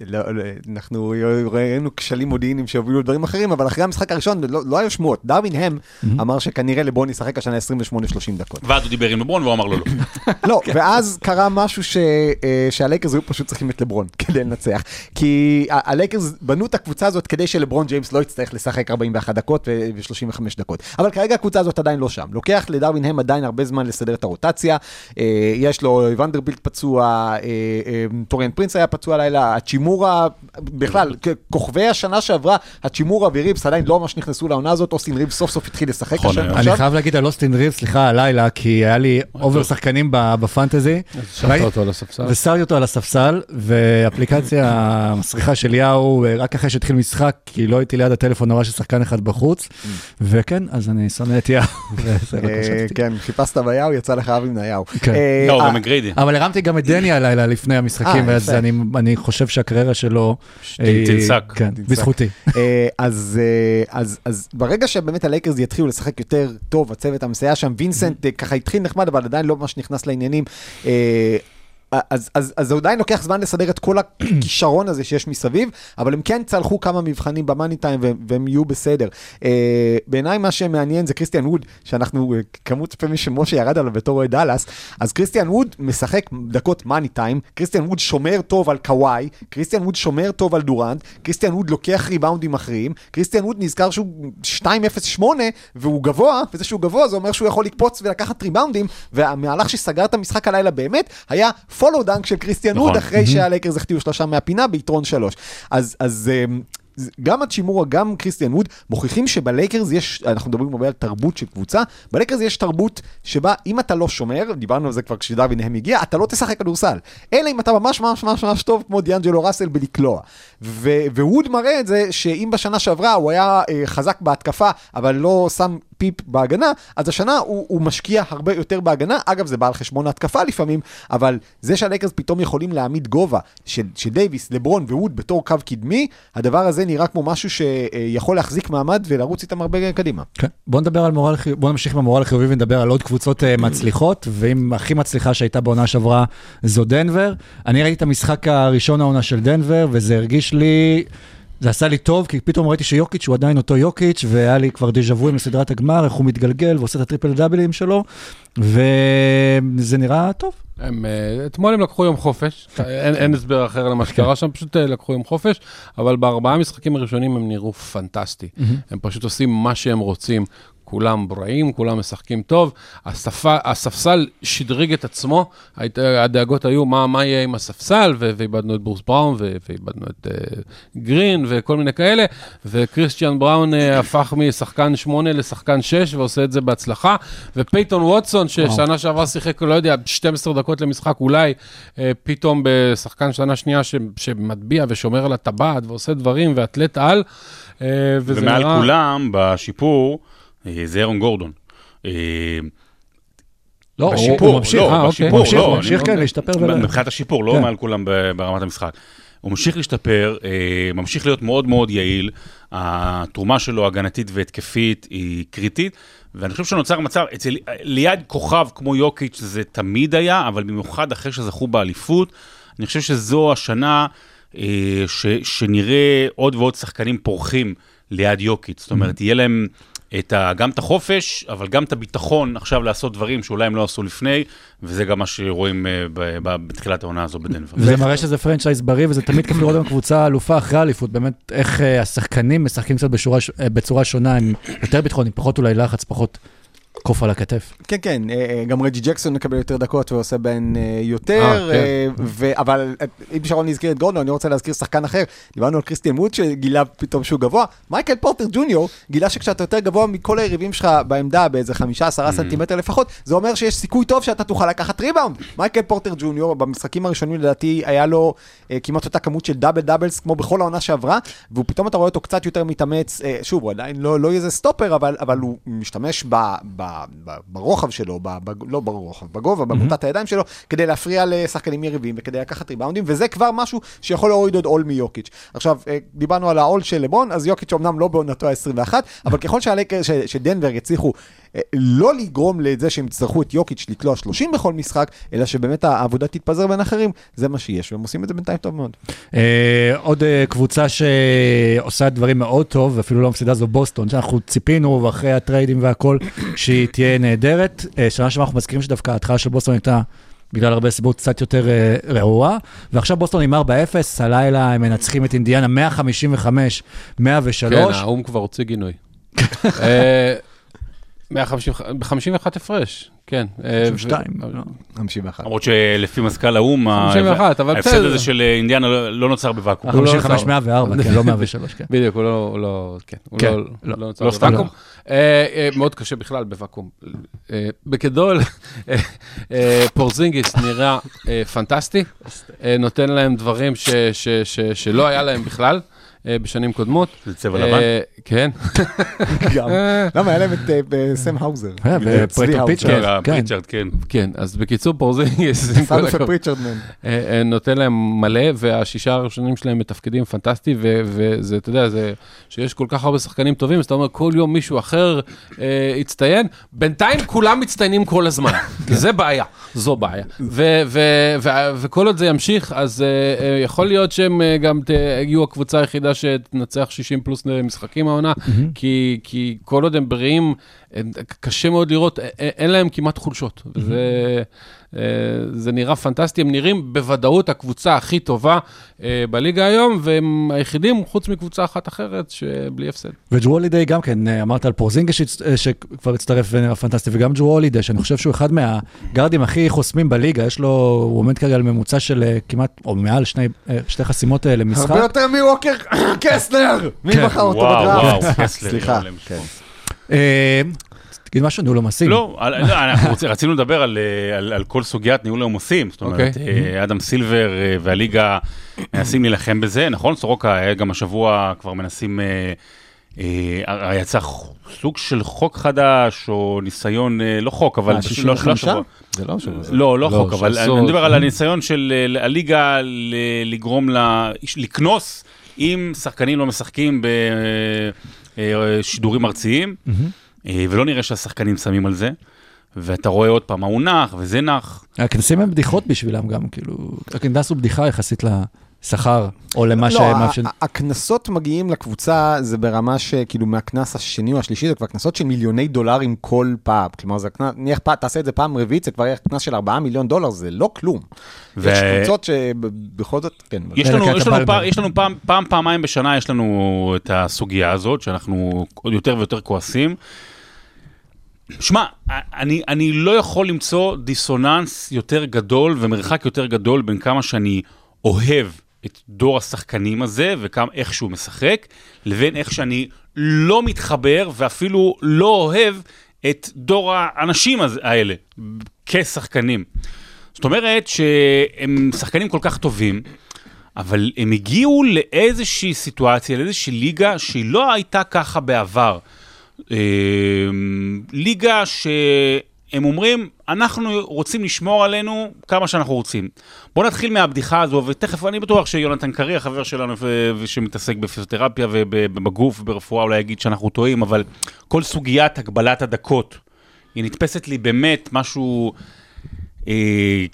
Speaker 4: לא, לא, אנחנו ראינו כשלים מודיעיניים שהובילו לדברים אחרים, אבל אחרי המשחק הראשון לא, לא היו שמועות. דרווין הם אמר שכנראה לברון ישחק השנה 28-30 דקות.
Speaker 6: ואז הוא דיבר עם לברון והוא אמר לו לא. *laughs*
Speaker 4: לא, ואז קרה משהו ש, אה, שהלייקרס היו פשוט צריכים את לברון *laughs* כדי לנצח. כי הלייקרס בנו את הקבוצה הזאת כדי שלברון ג'יימס לא יצטרך לשחק 41 דקות ו-35 דקות. אבל כרגע הקבוצה הזאת עדיין לא שם. לוקח לדרווין הם עדיין הרבה זמן לסדר את הרוטציה. אה, יש לו ונדרבילט פצוע, אה, טוריאן פרינס היה פצוע לילה, הצ'ימורה, בכלל, כוכבי השנה שעברה, הצ'ימורה וריבס עדיין לא ממש נכנסו לעונה הזאת, אוסטין ריבס סוף סוף התחיל לשחק
Speaker 6: נכון,
Speaker 4: השנה.
Speaker 6: אני
Speaker 3: חייב להגיד על אוסטין ריבס, סליחה, הלילה, כי היה לי over שחקנים ב- בפנטזי.
Speaker 7: שמת אותו על הספסל.
Speaker 3: ושמתי אותו על הספסל, ואפליקציה המסריחה של יאהו, רק אחרי שהתחיל משחק, כי לא הייתי ליד הטלפון, מראה ששחקן אחד בחוץ, וכן, אז אני שונא את יאו. *laughs* לא
Speaker 4: אה. כן, חיפשת ביהו, יצא לך אבי מן היהו.
Speaker 3: כן.
Speaker 4: אה,
Speaker 6: לא,
Speaker 4: אה,
Speaker 6: גם מגריידי.
Speaker 3: אבל הרמתי גם את דני הלילה לפני המשחקים,
Speaker 4: אה,
Speaker 3: אז אני חושב שהקריירה שלו... אה,
Speaker 6: תנסק.
Speaker 3: כן. בזכותי.
Speaker 4: אה, אז, אה, אז, אז ברגע שבאמת הלייקרס יתחילו לשחק יותר טוב, הצוות המסייע שם, וינסנט אה, ככה התחיל נחמד, אבל עדיין לא ממש נכנס לעניינים. אז, אז, אז זה עדיין לוקח זמן לסדר את כל הכישרון הזה שיש מסביב, אבל הם כן צלחו כמה מבחנים במאני טיים והם, יהיו בסדר. אה, בעיניי מה שמעניין זה קריסטיאן ווד, שאנחנו, אה, כמות פעמים שמשה ירד עליו בתור אוהד דאלאס, אז קריסטיאן ווד משחק דקות מאני טיים, קריסטיאן ווד שומר טוב על קוואי, קריסטיאן ווד שומר טוב על דורנט, קריסטיאן ווד לוקח ריבאונדים מכריעים, קריסטיאן ווד נזכר שהוא 2.08 והוא גבוה, וזה שהוא גבוה זה אומר שהוא יכול לקפוץ ולקחת ריבאונדים, והמהלך שסגר את המשחק הלילה באמת היה follow dunk של קריסטיאן
Speaker 6: נכון.
Speaker 4: ווד אחרי שהלייקרס החטיאו שלושה מהפינה ביתרון שלוש. אז, אז אמ, גם הצ'ימורה, גם קריסטיאן ווד, מוכיחים שבלייקרס יש, אנחנו מדברים הרבה על תרבות של קבוצה, בלייקרס יש תרבות שבה אם אתה לא שומר, דיברנו על זה כבר כשדרווין הם הגיע, אתה לא תשחק כדורסל. אלא אם אתה ממש ממש ממש ממש טוב כמו דיאנג'לו ראסל בלקלוע. ו- וווד מראה את זה שאם בשנה שעברה הוא היה אה, חזק בהתקפה, אבל לא שם פס בהגנה, אז השנה הוא, הוא משקיע הרבה יותר בהגנה. אגב, זה בא על חשבון ההתקפה לפעמים, אבל זה שהלייקרס פתאום יכולים להעמיד גובה של, של דייוויס, לברון ווד בתור קו קדמי, הדבר הזה נראה כמו משהו שיכול להחזיק מעמד ולרוץ איתם הרבה קדימה.
Speaker 3: כן. בוא נדבר על מורל בוא נמשיך עם המורל החיובי ונדבר על עוד קבוצות אה, מצליחות, ואם הכי מצליחה שהייתה בעונה שעברה זו דנבר. אני ראיתי את המשחק הראשון העונה של דנבר, וזה הרגיש לי... זה עשה לי טוב, כי פתאום ראיתי שיוקיץ' הוא עדיין אותו יוקיץ', והיה לי כבר דז'ה וו עם סדרת הגמר, איך הוא מתגלגל ועושה את הטריפל דאבלים שלו, וזה נראה טוב.
Speaker 7: הם, אה, אתמול הם לקחו יום חופש, אין, אין הסבר אחר למה שקרה שם, פשוט אה, לקחו יום חופש, אבל בארבעה המשחקים הראשונים הם נראו פנטסטי. הם פשוט עושים מה שהם רוצים. כולם בראים, כולם משחקים טוב, השפה, הספסל שדרג את עצמו, היית, הדאגות היו מה, מה יהיה עם הספסל, ואיבדנו את ברוס בראון, ואיבדנו את uh, גרין, וכל מיני כאלה, וכריסטיאן בראון uh, הפך משחקן 8 לשחקן 6, ועושה את זה בהצלחה, ופייתון ווטסון, ששנה שעברה שיחק, לא יודע, 12 דקות למשחק, אולי אה, פתאום בשחקן שנה שנייה ש- שמטביע ושומר על הטבעת, ועושה דברים, ואתלט על, אה, וזה
Speaker 6: ומעל
Speaker 7: נראה...
Speaker 6: כולם, בשיפור, זה ארון גורדון. אה,
Speaker 3: לא,
Speaker 6: בשיפור,
Speaker 3: הוא ממשיך,
Speaker 6: לא,
Speaker 3: אה, אוקיי.
Speaker 6: בשיפור,
Speaker 3: הוא ממשיך,
Speaker 6: לא,
Speaker 3: הוא ממשיך,
Speaker 6: לא-
Speaker 3: כן, להשתפר.
Speaker 6: מבחינת השיפור, לא
Speaker 3: כן.
Speaker 6: מעל כולם ברמת המשחק. הוא ממשיך להשתפר, אה, ממשיך להיות מאוד מאוד יעיל, התרומה שלו הגנתית והתקפית היא קריטית, ואני חושב שנוצר מצב, אצל, ליד כוכב כמו יוקיץ' זה תמיד היה, אבל במיוחד אחרי שזכו באליפות, אני חושב שזו השנה אה, ש, שנראה עוד ועוד שחקנים פורחים ליד יוקיץ', זאת אומרת, יהיה להם את ה, גם את החופש, אבל גם את הביטחון עכשיו לעשות דברים שאולי הם לא עשו לפני, וזה גם מה שרואים אה, ב, ב, בתחילת העונה הזו בדנבר.
Speaker 3: וזה מראה שזה franchise בריא, וזה תמיד כיף לראות גם קבוצה אלופה אחרי האליפות, באמת איך אה, השחקנים משחקים קצת בשורה, אה, בצורה שונה, עם יותר ביטחון, עם פחות אולי לחץ, פחות קוף על הכתף.
Speaker 4: כן, כן, אה, אה, גם רג'י ג'קסון מקבל יותר דקות ועושה בהן אה, יותר,
Speaker 7: אה, כן.
Speaker 4: ו- אבל אם שרון הזכיר את גורדון, אני רוצה להזכיר שחקן אחר. דיברנו על קריסטיאן ווד שגילה פתאום שהוא גבוה. מייקל פורטר ג'וניור גילה שכשאתה יותר גבוה מכל היריבים שלך בעמדה באיזה חמישה, עשרה סנטימטר לפחות, זה אומר שיש סיכוי טוב שאתה תוכל לקחת ריבאונד. מייקל פורטר ג'וניור במשחקים הראשונים לדעתי היה לו כמעט אותה כמות של double doubles כמו בכל העונה שעברה, ופתאום אתה רואה אותו קצת יותר מתאמץ, שוב, הוא עדיין לא, לא איזה סטופר, אבל, אבל הוא משתמש ב, ב, ברוחב שלו, ב, ב, לא ברוחב, בגובה, במוטת הידיים שלו, כדי להפריע לשחקנים יריבים וכדי לקחת ריבאונדים, וזה כבר משהו שיכול להוריד עוד עול מיוקיץ'. עכשיו, אה, דיברנו על העול של לברון, אז יוקיץ' אמנם לא בעונתו ה-21, אבל ככל שהלקר, ש, שדנבר יצליחו אה, לא לגרום לזה שהם יצטרכו את יוקיץ' לקלוע 30 בכל משחק, אלא שבאמת העבודה תתפזר בין אחרים, זה מה שיש, והם עושים את זה בינתיים טוב מאוד.
Speaker 3: אה, עוד קבוצה שעושה דברים מאוד טוב, ואפילו לא מפסידה זו בוסטון, שאנחנו ציפינו, ואחרי הטריידים והכל, שהיא תהיה נהדרת. אה, שנה שעברה אנחנו מזכירים שדווקא ההתחלה של בוסטון הייתה... בגלל הרבה סיבות קצת יותר אה, רעועה, ועכשיו בוסטון עם 4-0, הלילה הם מנצחים את אינדיאנה 155, 103.
Speaker 7: כן, האו"ם כבר הוציא גינוי. *laughs* אה, 150 ב-51 הפרש, כן. אה,
Speaker 3: 52,
Speaker 7: ו-
Speaker 3: לא.
Speaker 4: 51.
Speaker 6: למרות שלפי מזכ"ל האו"ם, ה-
Speaker 7: 51, אבל
Speaker 6: ההפסד. הזה של אה, אינדיאנה לא- לא נוצר בוואקום.
Speaker 7: הוא לא
Speaker 3: 55,
Speaker 7: שר.
Speaker 3: 104, כן, לא 103, כן.
Speaker 7: בדיוק, הוא לא, לא, כן, הוא
Speaker 3: כן,
Speaker 7: לא,
Speaker 3: לא,
Speaker 7: לא נוצר
Speaker 6: לא
Speaker 7: בוואקום. אה, אה, מאוד קשה בכלל בוואקום. אה, בגדול, אה, אה, פורזינגיס נראה אה, פנטסטי, אה, נותן להם דברים ש- ש- ש- שלא היה להם בכלל. אה, בשנים קודמות.
Speaker 6: זה צבע
Speaker 7: אה,
Speaker 6: לבן?
Speaker 7: כן. *laughs*
Speaker 4: גם. למה, היה להם את אה, ב- סם האוזר.
Speaker 3: אה,
Speaker 4: צבי
Speaker 3: ופרטו
Speaker 4: האוזר.
Speaker 3: פיצ'ר.
Speaker 6: כן,
Speaker 3: כן.
Speaker 6: פריצ'רד, כן.
Speaker 7: כן, אז בקיצור, פורזינגיס, *laughs* עם כל
Speaker 4: סאלוף
Speaker 7: הכבוד,
Speaker 4: ופריצ'רדמן.
Speaker 7: אה, אה, נותן להם מלא, והשישה הראשונים שלהם מתפקדים פנטסטי, ו- וזה, אתה יודע, זה, שיש כל כך הרבה שחקנים טובים, אז אתה אומר, כל יום מישהו אחר אה, יצטיין. בינתיים כולם מצטיינים כל הזמן, *laughs* זה בעיה, זו בעיה. וכל עוד זה ימשיך, אז אה, אה, יכול להיות שהם אה, גם יהיו הקבוצה היחידה שתנצח 60 פלוס משחקים העונה, כי, כי כל עוד הם בריאים, קשה מאוד לראות, אין להם כמעט חולשות. וזה... אה, זה נראה פנטסטי, הם נראים בוודאות הקבוצה הכי טובה אה, בליגה היום, והם היחידים, חוץ מקבוצה אחת אחרת, שבלי הפסד.
Speaker 3: וג'רו הולידיי גם כן, אה, אמרת על פורזינגה אה, שכבר הצטרף ונראה פנטסטי, וגם ג'רו הולידיי, שאני חושב שהוא אחד מהגארדים הכי חוסמים בליגה, יש לו, הוא עומד כרגע על ממוצע של אה, כמעט, או מעל שני, אה, שתי חסימות אה, למשחק.
Speaker 4: הרבה יותר מווקר קסלר! מי
Speaker 3: כן.
Speaker 4: בחר אותו
Speaker 6: וואו,
Speaker 4: בדראפט?
Speaker 6: וואו, *laughs* קסלר.
Speaker 4: סליחה.
Speaker 6: לא
Speaker 3: תגיד משהו, ניהול עומסים.
Speaker 6: לא, לא, *laughs* אנחנו רצינו לדבר על, אה, על, על כל סוגיית ניהול העומסים, זאת אומרת,
Speaker 7: אוקיי.
Speaker 6: אה, אדם סילבר אה, והליגה מנסים להילחם בזה, נכון? סורוקה גם השבוע כבר מנסים, יצא סוג של חוק חדש, או ניסיון, לא חוק, אבל
Speaker 4: 65?
Speaker 6: לא השבוע.
Speaker 4: זה לא. זה-
Speaker 6: לא, לא
Speaker 7: לא,
Speaker 6: חוק, אבל אני מדבר על *laughs* הניסיון של הליגה לגרום לקנוס אם שחקנים לא משחקים בשידורים ארציים, ולא נראה שהשחקנים שמים על זה. ואתה רואה עוד פעם, ההוא נח וזה נח.
Speaker 3: הכנסים הם בדיחות בשבילם גם, כאילו, הכנס הוא בדיחה יחסית לשכר, או למה
Speaker 4: לא,
Speaker 3: שהם... מאפשרים.
Speaker 4: ה- הקנסות מגיעים לקבוצה, זה ברמה שכאילו מהקנס השני או השלישי, זה כבר קנסות של מיליוני דולרים כל פעם. כלומר, זה קנס, נניח תעשה את זה פעם רביעית, זה כבר יהיה קנס של 4 מיליון דולר, זה לא כלום.
Speaker 6: ו-
Speaker 4: יש קבוצות שבכל זאת, כן.
Speaker 6: יש לנו, יש
Speaker 3: אתה
Speaker 6: לנו,
Speaker 3: בא
Speaker 6: פעם,
Speaker 3: לב.
Speaker 6: יש לנו פעם, פעם, פעמיים בשנה, יש לנו את הסוגיה הזאת, שאנחנו עוד יותר ויותר כועסים. שמע, אני, אני לא יכול למצוא דיסוננס יותר גדול ומרחק יותר גדול בין כמה שאני אוהב את דור השחקנים הזה ואיך שהוא משחק, לבין איך שאני לא מתחבר ואפילו לא אוהב את דור האנשים האלה כשחקנים. זאת אומרת שהם שחקנים כל כך טובים, אבל הם הגיעו לאיזושהי סיטואציה, לאיזושהי ליגה שהיא לא הייתה ככה בעבר. אה, ליגה שהם אומרים, אנחנו רוצים לשמור עלינו כמה שאנחנו רוצים. בואו נתחיל מהבדיחה הזו, ותכף אני בטוח שיונתן קרי, החבר שלנו ושמתעסק בפיזיותרפיה ובגוף וברפואה, אולי יגיד שאנחנו טועים, אבל כל סוגיית הגבלת הדקות, היא נתפסת לי באמת משהו... אה,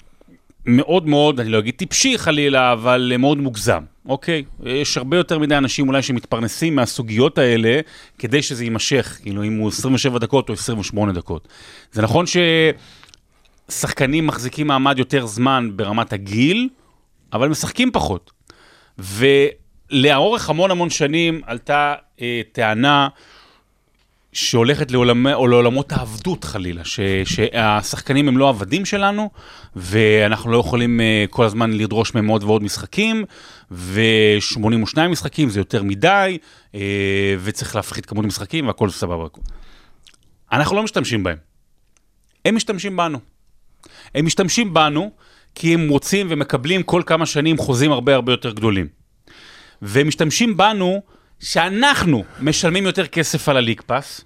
Speaker 6: מאוד מאוד, אני לא אגיד טיפשי חלילה, אבל מאוד מוגזם, אוקיי? יש הרבה יותר מדי אנשים אולי שמתפרנסים מהסוגיות האלה, כדי שזה יימשך, כאילו אם הוא 27 דקות או 28 דקות. זה נכון ששחקנים מחזיקים מעמד יותר זמן ברמת הגיל, אבל משחקים פחות. ולאורך המון המון שנים עלתה אה, טענה שהולכת לעולמ... או לעולמות העבדות חלילה, ש... שהשחקנים הם לא עבדים שלנו, ואנחנו לא יכולים uh, כל הזמן לדרוש מהם עוד ועוד משחקים, ו-82 משחקים זה יותר מדי, uh, וצריך להפחית כמות משחקים והכל סבבה. אנחנו לא משתמשים בהם. הם משתמשים בנו. הם משתמשים בנו כי הם רוצים ומקבלים כל כמה שנים חוזים הרבה הרבה יותר גדולים. והם משתמשים בנו שאנחנו משלמים יותר כסף על הליג פאס,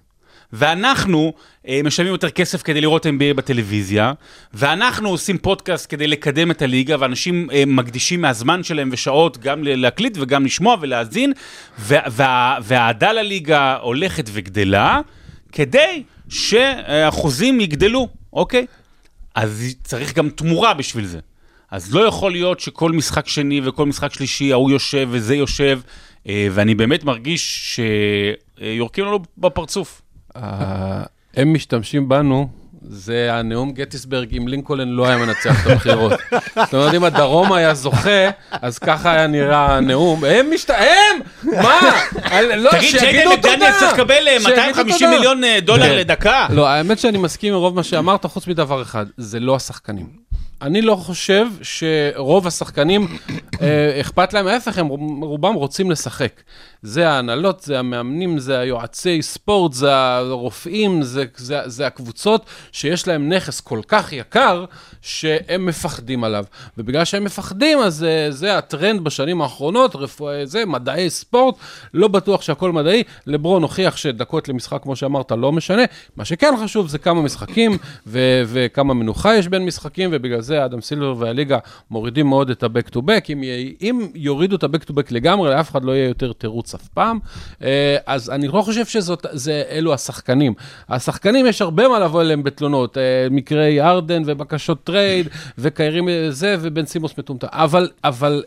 Speaker 6: ואנחנו אה, משלמים יותר כסף כדי לראות NBA בטלוויזיה, ואנחנו עושים פודקאסט כדי לקדם את הליגה, ואנשים אה, מקדישים מהזמן שלהם ושעות גם להקליט וגם לשמוע ולהאזין, וה- וה- והאהדה לליגה הולכת וגדלה, כדי שהחוזים יגדלו, אוקיי? אז צריך גם תמורה בשביל זה. אז לא יכול להיות שכל משחק שני וכל משחק שלישי, ההוא יושב וזה יושב, ואני באמת מרגיש שיורקים לנו בפרצוף.
Speaker 7: אה, הם משתמשים בנו, זה הנאום גטיסברג אם לינקולן לא היה מנצח את הבחירות. זאת אומרת, אם הדרום היה זוכה, אז ככה היה נראה הנאום. הם משת... הם! מה? לא,
Speaker 6: תגיד,
Speaker 7: שיגידו תודה.
Speaker 6: מקדניאל צריך לקבל אה,
Speaker 7: שיגידו
Speaker 6: 250
Speaker 7: תודה.
Speaker 6: מיליון אה, דולר
Speaker 7: כן.
Speaker 6: לדקה.
Speaker 7: לא, האמת שאני מסכים עם רוב מה שאמרת, חוץ מדבר אחד, זה לא השחקנים. אני לא חושב שרוב השחקנים, אה, אכפת להם, ההפך, הם רובם רוצים לשחק. זה ההנהלות, זה המאמנים, זה היועצי ספורט, זה הרופאים, זה, זה, זה הקבוצות שיש להם נכס כל כך יקר, שהם מפחדים עליו. ובגלל שהם מפחדים, אז אה, זה הטרנד בשנים האחרונות, רפואה, זה, מדעי ספורט, לא בטוח שהכל מדעי. לברון הוכיח שדקות למשחק, כמו שאמרת, לא משנה. מה שכן חשוב זה כמה משחקים ו- וכמה מנוחה יש בין משחקים, ובגלל זה אדם סילבר והליגה מורידים מאוד את ה-back to back. אם, אם יורידו את ה-back to back לגמרי, לאף אחד לא יהיה יותר תירוץ אף פעם. אה, אז אני לא חושב שזאת, זה, אלו השחקנים. השחקנים, יש הרבה מה לבוא אליהם בתלונות. אה, מקרי הארדן ובקשות טרייד, וקיירים זה, ובן סימונס מטומטם. אבל, אבל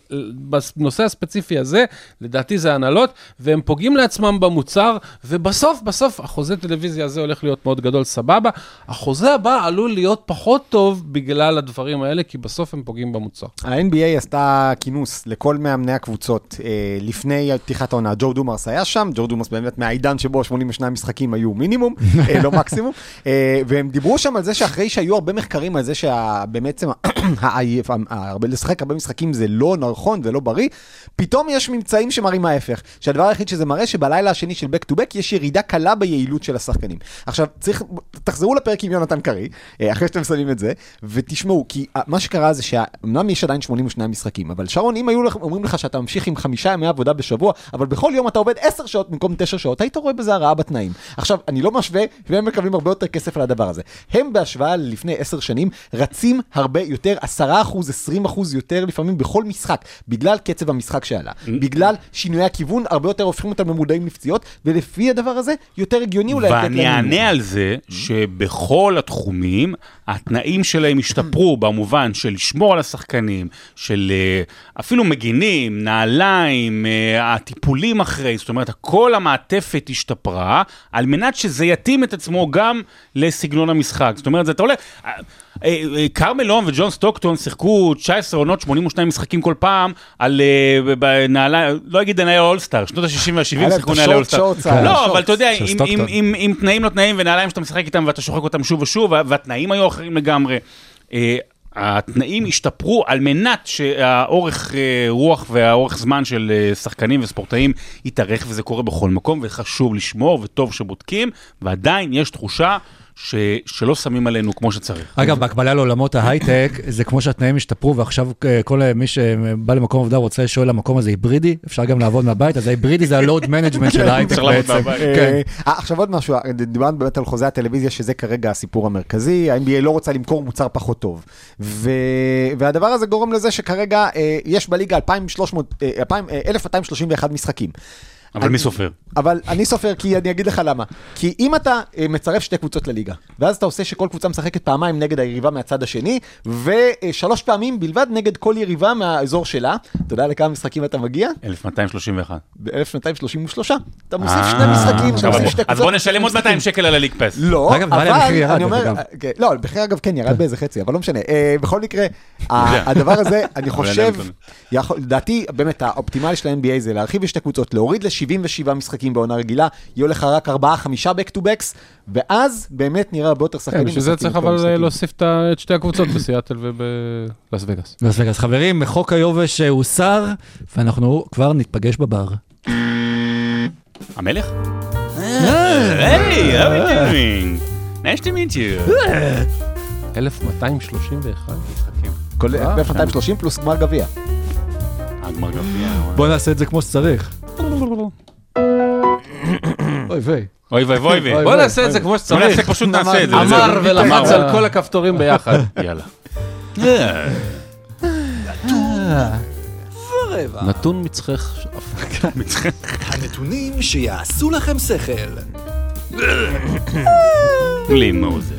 Speaker 7: בנושא הספציפי הזה, לדעתי זה הנהלות, והם פוגעים לעצמם במוצר, ובסוף, בסוף, החוזה טלוויזיה הזה הולך להיות מאוד גדול, סבבה. החוזה הבא עלול להיות פחות טוב בגלל הדברים האלה, כי בסוף הם פוגעים במוצר.
Speaker 4: ה-NBA עשתה כינוס לכל מאמני הקבוצות אה, לפני פתיחת העונה. ג'ו דומרס היה שם, ג'ו דומרס באמת מהעידן שבו 82 משחקים היו מינימום, *laughs* אה, לא מקסימום, אה, והם דיברו שם על זה שאחרי שהיו הרבה מחקרים על זה שבעצם *coughs* לשחק הרבה משחקים זה לא נכון ולא בריא, פתאום יש ממצאים שמראים ההפך, שהדבר היחיד שזה מראה שבלילה השני של back to back יש ירידה קלה ביעילות של השחקנים. עכשיו, צריך, תחזרו לפרק עם יונתן קרי, אחרי שאתם שמים את זה, ותשמעו, כי אה, מה שקרה זה שאומנם יש עדיין 82 משחקים, אבל שרון, אם היו לך- אומרים לך שאתה ממשיך עם חמישה ימי עבודה בשבוע, אבל בכל יום אתה עובד 10 שעות במקום 9 שעות, היית רואה בזה הרעה בתנאים. עכשיו, אני לא משווה, והם מקבלים הרבה יותר כסף על הדבר הזה. הם בהשוואה ללפני 10 שנים, רצים הרבה יותר, 10%, 20% יותר לפעמים בכל משחק, בגלל קצב המשחק שעלה. בגלל שינויי הכיוון, הרבה יותר הופכים אותם למודעים לפציעות, ולפי הדבר הזה, יותר הגיוני אולי לתת להם
Speaker 6: ואני. אענה על זה שבכל התחומים התנאים שלהם השתפרו *clears throat* במובן של לשמור על השחקנים, של אה, אפילו מגינים, נעליים, אה, הטיפולים אחרי, זאת אומרת, כל המעטפת השתפרה על מנת שזה יתאים את עצמו גם לסגנון המשחק. זאת אומרת, אתה עולה... אה, אה, וג'ון סטוקטון שיחקו 19 עונות, 82 משחקים כל פעם, על בנעליים, לא אגיד נעלי אולסטאר, שנות ה-60
Speaker 4: היה
Speaker 6: וה-70
Speaker 4: להם
Speaker 6: שיחקו נעלי אולסטאר. לא, אבל אתה יודע, עם- תנאים לא תנאים ונעליים שאתה משחק איתם ואתה שוחק אותם שוב ושוב, וה- והתנאים היו אחרים לגמרי. התנאים השתפרו על מנת שהאורך אה, רוח והאורך זמן של אה, שחקנים וספורטאים יתארך, וזה קורה בכל מקום, וחשוב לשמור, וטוב שבודקים, ועדיין יש תחושה ש, שלא שמים עלינו כמו שצריך.
Speaker 3: אגב, בהקבלה לעולמות ההייטק, זה כמו שהתנאים השתפרו, ועכשיו אה, כל מי שבא למקום עבודה רוצה לשאול המקום הזה היברידי, אפשר גם לעבוד מהבית, אז ההיברידי זה ה load management של *laughs* ההייטק בעצם. כן.
Speaker 4: אה, עכשיו עוד משהו, דיברנו באמת על חוזה הטלוויזיה, שזה כרגע הסיפור המרכזי, ה-NBA לא רוצה למכור מוצר פחות טוב. ו... והדבר הזה גורם לזה שכרגע אה, יש בליגה 2,300, אה, 2,000, אה, 1,231 משחקים.
Speaker 6: אבל מי סופר?
Speaker 4: אבל אני סופר כי אני אגיד לך למה. כי אם אתה אה, מצרף שתי קבוצות לליגה, ואז אתה עושה שכל קבוצה משחקת פעמיים נגד היריבה מהצד השני, ושלוש פעמים בלבד נגד כל יריבה מהאזור שלה, אתה יודע לכמה משחקים אתה מגיע?
Speaker 6: 1231.
Speaker 4: ב-1233. אתה מוסיף
Speaker 6: אה,
Speaker 4: שני משחקים, אתה
Speaker 6: אבל
Speaker 4: מוסיף שתי
Speaker 6: אז
Speaker 4: קבוצות.
Speaker 6: בוא נשלם עוד 200 שקל על הליג פס.
Speaker 4: לא, אבל אני אומר,
Speaker 3: אגב.
Speaker 4: כן, לא, המחיר אגב כן ירד באיזה חצי, אבל לא משנה. אה, בכל מקרה, *laughs* *laughs* הדבר הזה, אני חושב, לדעתי, באמת, האופטימלי של ה-NBA זה להרחיב לשתי קבוצות, להוריד ל-77 משחקים בעונה רגילה, יהיו לך רק 4-5 back to backs, ואז באמת נראה הרבה יותר שחקנים.
Speaker 7: כן, בשביל זה
Speaker 4: משחקים
Speaker 7: צריך אבל. להוסיף את שתי הקבוצות *coughs* בסיאטל ובלאס וגאס.
Speaker 3: לס וגאס. חברים, חוק היובש הוסר, ואנחנו כבר ניפגש בבר.
Speaker 6: המלך? היי, how are you doing? Nice to meet you.
Speaker 7: 1231.
Speaker 4: כולל
Speaker 7: אה,
Speaker 4: ב-230 פלוס גמר גביע.
Speaker 6: הגמר גביע.
Speaker 3: בוא נעשה את זה כמו שצריך. אוי ויי.
Speaker 6: אוי ואי ואי.
Speaker 7: בוא נעשה את זה כמו
Speaker 6: בוא
Speaker 7: שצריך.
Speaker 6: נעשה, פשוט נעשה את זה.
Speaker 7: אמר. ולחץ. על כל הכפתורים ביחד. *laughs*
Speaker 6: יאללה.
Speaker 7: נתון מצחך.
Speaker 5: הנתונים שיעשו לכם שכל.
Speaker 6: בלי.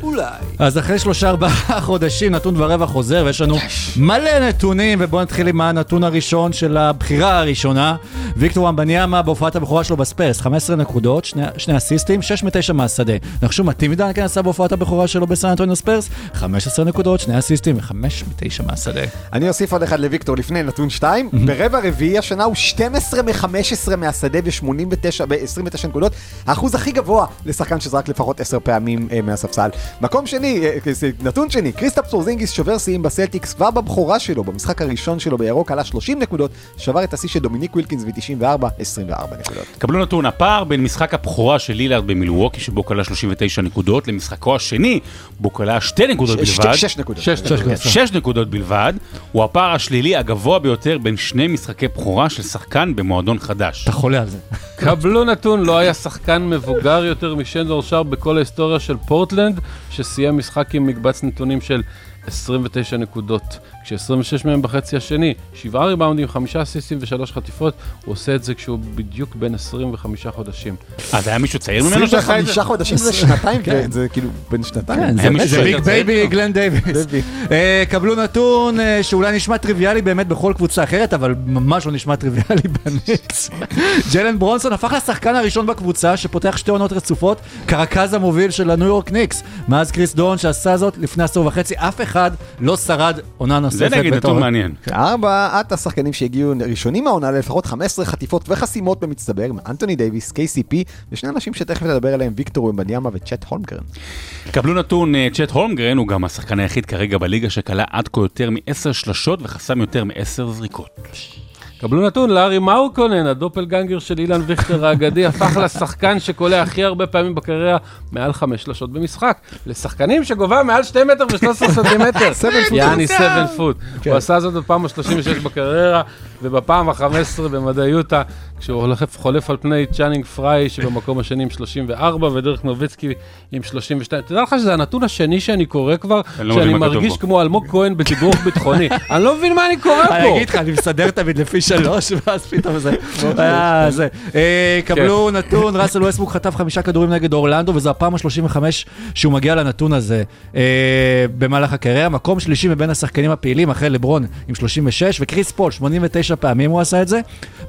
Speaker 5: אולי.
Speaker 3: אז אחרי שלושה ארבעה חודשים נתון ורבע חוזר ויש לנו מלא נתונים ובואו נתחיל עם הנתון הראשון של הבחירה הראשונה ויקטור וומבניאמה בהופעת הבכורה שלו בספרס 15 נקודות, שני, שני אסיסטים, 6 מ-9 מהשדה. נחשו מה טימי דנקן עשה בהופעת הבכורה שלו בסן אנטוניו ספיירס? 15 נקודות, שני אסיסטים ו-5 מ-9 מהשדה.
Speaker 4: אני אוסיף עוד אחד לוויקטור לפני נתון 2. ברבע רביעי השנה הוא 12 מ-15 מהשדה ב-89, ב-29 נקודות. האחוז הכי גבוה לשחקן שזרק לפחות 10 פעמים אה, מהספסל. מקום שני, אה, אה, נתון שני, קריסטפס פורזינגיס שובר שיאים בסלטיקס כבר בבכורה שלו, במשחק הראשון שלו בירוק עלה 30 נקודות, שבר את השיא של דומיניק ווילקינס ב-94, 24 נקודות.
Speaker 6: קבלו נתון, הפער בין משחק הבכורה של לילארד במילווקי, שבו קלע 39 נקודות, למשחקו השני, בו קלע 2 נקודות
Speaker 4: ש-
Speaker 6: בלבד,
Speaker 4: שש נקודות.
Speaker 7: שש נקודות.
Speaker 6: 6 נקודות בלבד, הוא הפער השלילי הגבוה ביותר בין שני משחקי בכורה של שחקן במועדון חדש.
Speaker 3: אתה חולה על זה.
Speaker 7: קבלו נתון, לא היה שחקן מבוגר יותר משיידון שארפ בכל ההיסטוריה של פורטלנד, שסיים משחק עם מקבץ נתונים של 29 נקודות, כש-26 מהם בחצי השני, 7 ריבאונדים, 5 אסיסטים ו-3 חטיפות, הוא עושה את זה כשהוא בדיוק בן 25 חודשים.
Speaker 6: אז היה מישהו צעיר ממנו שעשה את זה?
Speaker 4: 25 חודשים זה שנתיים, זה כאילו בין שנתיים.
Speaker 3: כן, זה-
Speaker 6: big
Speaker 3: baby
Speaker 6: ממנו.
Speaker 3: גלן דייוויס. אה, קבלו נתון אה, שאולי נשמע טריוויאלי באמת בכל קבוצה אחרת, אבל ממש לא נשמע טריוויאלי *laughs* בניקס. ג'לן ברונסון הפך לשחקן הראשון בקבוצה שפותח שתי עונות רצופות כרכז המוביל של הניו יורק ניקס. מאז קריס דון שעשה זאת לפני עשור וחצי, אף אחד לא שרד עונה נוספת.
Speaker 6: זה נגיד נתון מעניין.
Speaker 4: ארבעת השחקנים שהגיעו ראשונים מהעונה ללפחות 15 חטיפות וחסימות במצטבר, אנטוני דייוויס, KCP, ושני אנשים שתכף נדבר עליהם, ויקטור וומבניאמה וצ'ט הולמגרן.
Speaker 6: קבלו נתון, אה, צ'ט הולמגרן הוא גם השחקן היחיד כרגע בליגה שקלע עד כה יותר מ-10 שלשות וחסם יותר מ-10 זריקות.
Speaker 7: קבלו נתון, לאורי מארקנן, ה doppelganger של אילן ויכטר האגדי, הפך לשחקן שקולע הכי הרבה פעמים בקריירה, מעל חמש שלשות במשחק. לשחקנים שגובה מעל 2 מטר ו-13 סנטימטר. *laughs* יעני 7 foot. הוא עשה זאת בפעם ה-36 בקריירה, ובפעם ה-15 במדי יוטה, כשהוא חולף על פני צ'אנינג פריי, שבמקום השני עם 34, ודירק נוביצקי עם 32. תדע לך שזה הנתון השני שאני קורא כבר,
Speaker 6: לא
Speaker 7: שאני מרגיש. כמו אלמוג כהן בתדרוך ביטחוני. *laughs* אני לא מבין מה אני קורא פה.
Speaker 3: אני אגיד לך, אני מסדר תמיד לפי שלוש, *laughs* ואז פתאום זה... אה. אה, קבלו נתון, ראסל ווסטבוק חטף חמישה כדורים נגד אורלנדו, וזו הפעם ה-35 שהוא מגיע לנתון הזה אה, במהלך הקריירה. מקום שלישי מבין השחקנים הפעילים, אחרי לברון עם 36, וקריס פול, 89 פעמים הוא עשה את זה.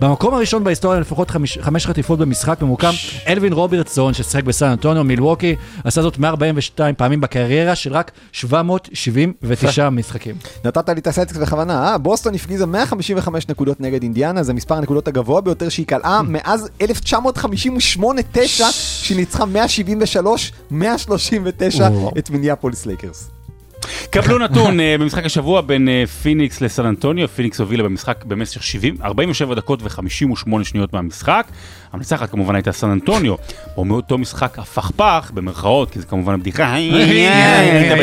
Speaker 3: במקום הראשון בהיסטוריה, לפחות חמיש, חמש חטיפות במשחק, ממוקם אלווין רוברטסון, ששיחק בסן אנטוניו, מילווקי, עשה זאת 142 פעמים בקריירה של רק 779 *laughs* משחקים.
Speaker 4: נתת לי את הסלטיקס בכוונה, אה? בוסטון הפגיזה 155 נקודות נגד אינדיאנה, זה מספר הנקודות הגבוה ביותר שהיא קלעה *laughs* מאז 1958-9, שהיא ניצחה 173-139
Speaker 3: וואו.
Speaker 4: את מיניאפוליס לייקרס.
Speaker 6: קבלו נתון אה, במשחק השבוע בין אה, פיניקס לסן אנטוניו, פיניקס הובילה במשחק במשך 70, 47 דקות ו-58 שניות מהמשחק. המנצחת כמובן הייתה סן אנטוניו, ומאותו משחק הפכפך, במרכאות, כי זה כמובן בדיחה,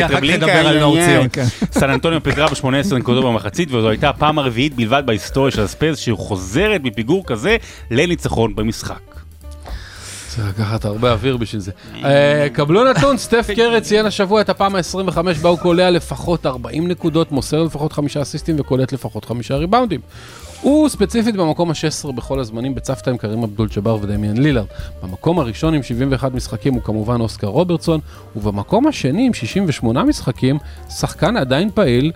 Speaker 3: אחר כך נדבר על *laughs* נאור ציון, כן.
Speaker 6: סן אנטוניו פיגרה ב-18 נקודות במחצית, וזו הייתה הפעם הרביעית בלבד בהיסטוריה של הספייס שחוזרת מפיגור כזה לניצחון במשחק.
Speaker 7: צריך לקחת הרבה אוויר בשביל זה. אה, קבלו נתון, סטף *laughs* קרי ציין השבוע את הפעם ה-25 בה הוא קולע לפחות 40 נקודות, מוסר לפחות חמישה אסיסטים וקולט לפחות חמישה ריבאונדים. הוא ספציפית במקום ה-16 בכל הזמנים בצוותא עם קרים אבדול ג'אבר ודמיאן לילארד. במקום הראשון עם 71 משחקים הוא כמובן אוסקר רוברטסון, ובמקום השני עם 68 משחקים, שחקן עדיין פעיל,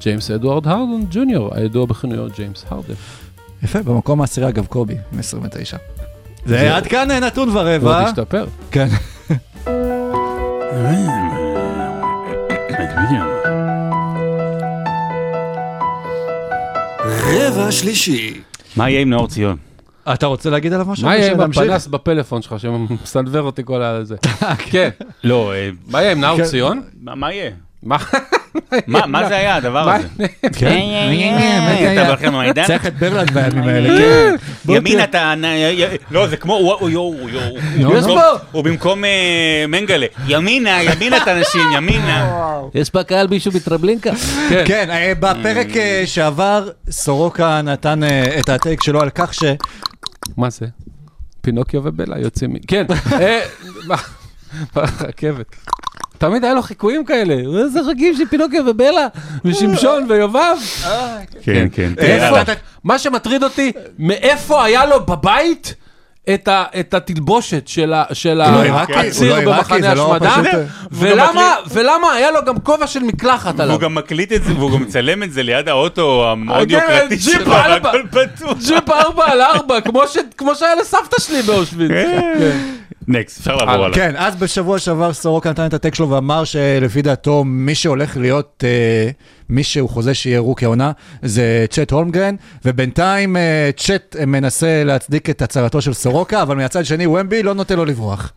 Speaker 7: ג'יימס אדוארד הרדן ג'וניור, הידוע בכינויו ג'יימס הרדן.
Speaker 3: יפה, במקום העשירי אגב קובי, עם 29. זה עד כאן אה, נתון
Speaker 7: ועוד
Speaker 3: ורבע.
Speaker 7: השתפר.
Speaker 3: כן.
Speaker 5: רבע שלישי.
Speaker 6: מה יהיה עם נאור ציון?
Speaker 3: אתה רוצה להגיד עליו משהו?
Speaker 7: מה יהיה עם? הפנס בפלאפון שלך שמסנוור אותי כל הזה? *laughs* כן.
Speaker 6: לא, אה,
Speaker 7: מה יהיה עם נאור
Speaker 3: כן.
Speaker 7: ציון?
Speaker 6: מה מה יהיה?
Speaker 7: מה?
Speaker 6: מה זה היה הדבר
Speaker 7: מה-
Speaker 6: הזה?
Speaker 3: כן.
Speaker 6: אתה בכם מהעידן?
Speaker 3: צריך את ברלנד בימים האלה, כן.
Speaker 6: ימין אתה... לא, זה כמו... וואו, יואו, יואו. הוא במקום אה, מנגלה. ימינה, ימינה את האנשים, ימינה.
Speaker 8: יש בקהל מישהו מטרבלינקה?
Speaker 3: כן, אה, בפרק אה, שעבר, סורוקה נתן אה, את הטייק שלו על כך ש...
Speaker 7: מה זה? פינוקיו ובלה יוצאים מ... כן, אה, מה? ברכבת. תמיד היה לו חיקויים כאלה, איזה חגים של פינוקיו ובלה, ושמשון ויובב.
Speaker 6: כן, כן.
Speaker 7: איפה? מה שמטריד אותי, מאיפה היה לו בבית את ה- את התלבושת של
Speaker 3: לא
Speaker 7: הציר
Speaker 3: לא עיראקי,
Speaker 7: במחנה
Speaker 3: לא
Speaker 7: השמדה,
Speaker 3: אה,
Speaker 7: ולמה ולמה היה לו גם כובע של מקלחת עליו?
Speaker 6: והוא גם מקליט את זה, והוא גם מצלם את זה ליד האוטו המאוד
Speaker 7: כן,
Speaker 6: יוקרתי
Speaker 7: ג'יפ
Speaker 6: שלו,
Speaker 7: ארבע.
Speaker 6: והכל פתוח.
Speaker 7: ג'יפ 4 על 4, כמו שהיה לסבתא שלי באושוויץ. כן.
Speaker 6: Next, אפשר לעבור הלאה.
Speaker 3: כן, אז בשבוע שעבר סורוקה נתן את ה take שלו ואמר שלפי דעתו מי שהולך להיות, אה, מי שהוא חוזה שיהיה rookie העונה, זה צ'ט הולמגרן, ובינתיים אה, צ'ט מנסה להצדיק את הצהרתו של סורוקה, אבל מהצד שני וומבי לא נותן לו לברוח.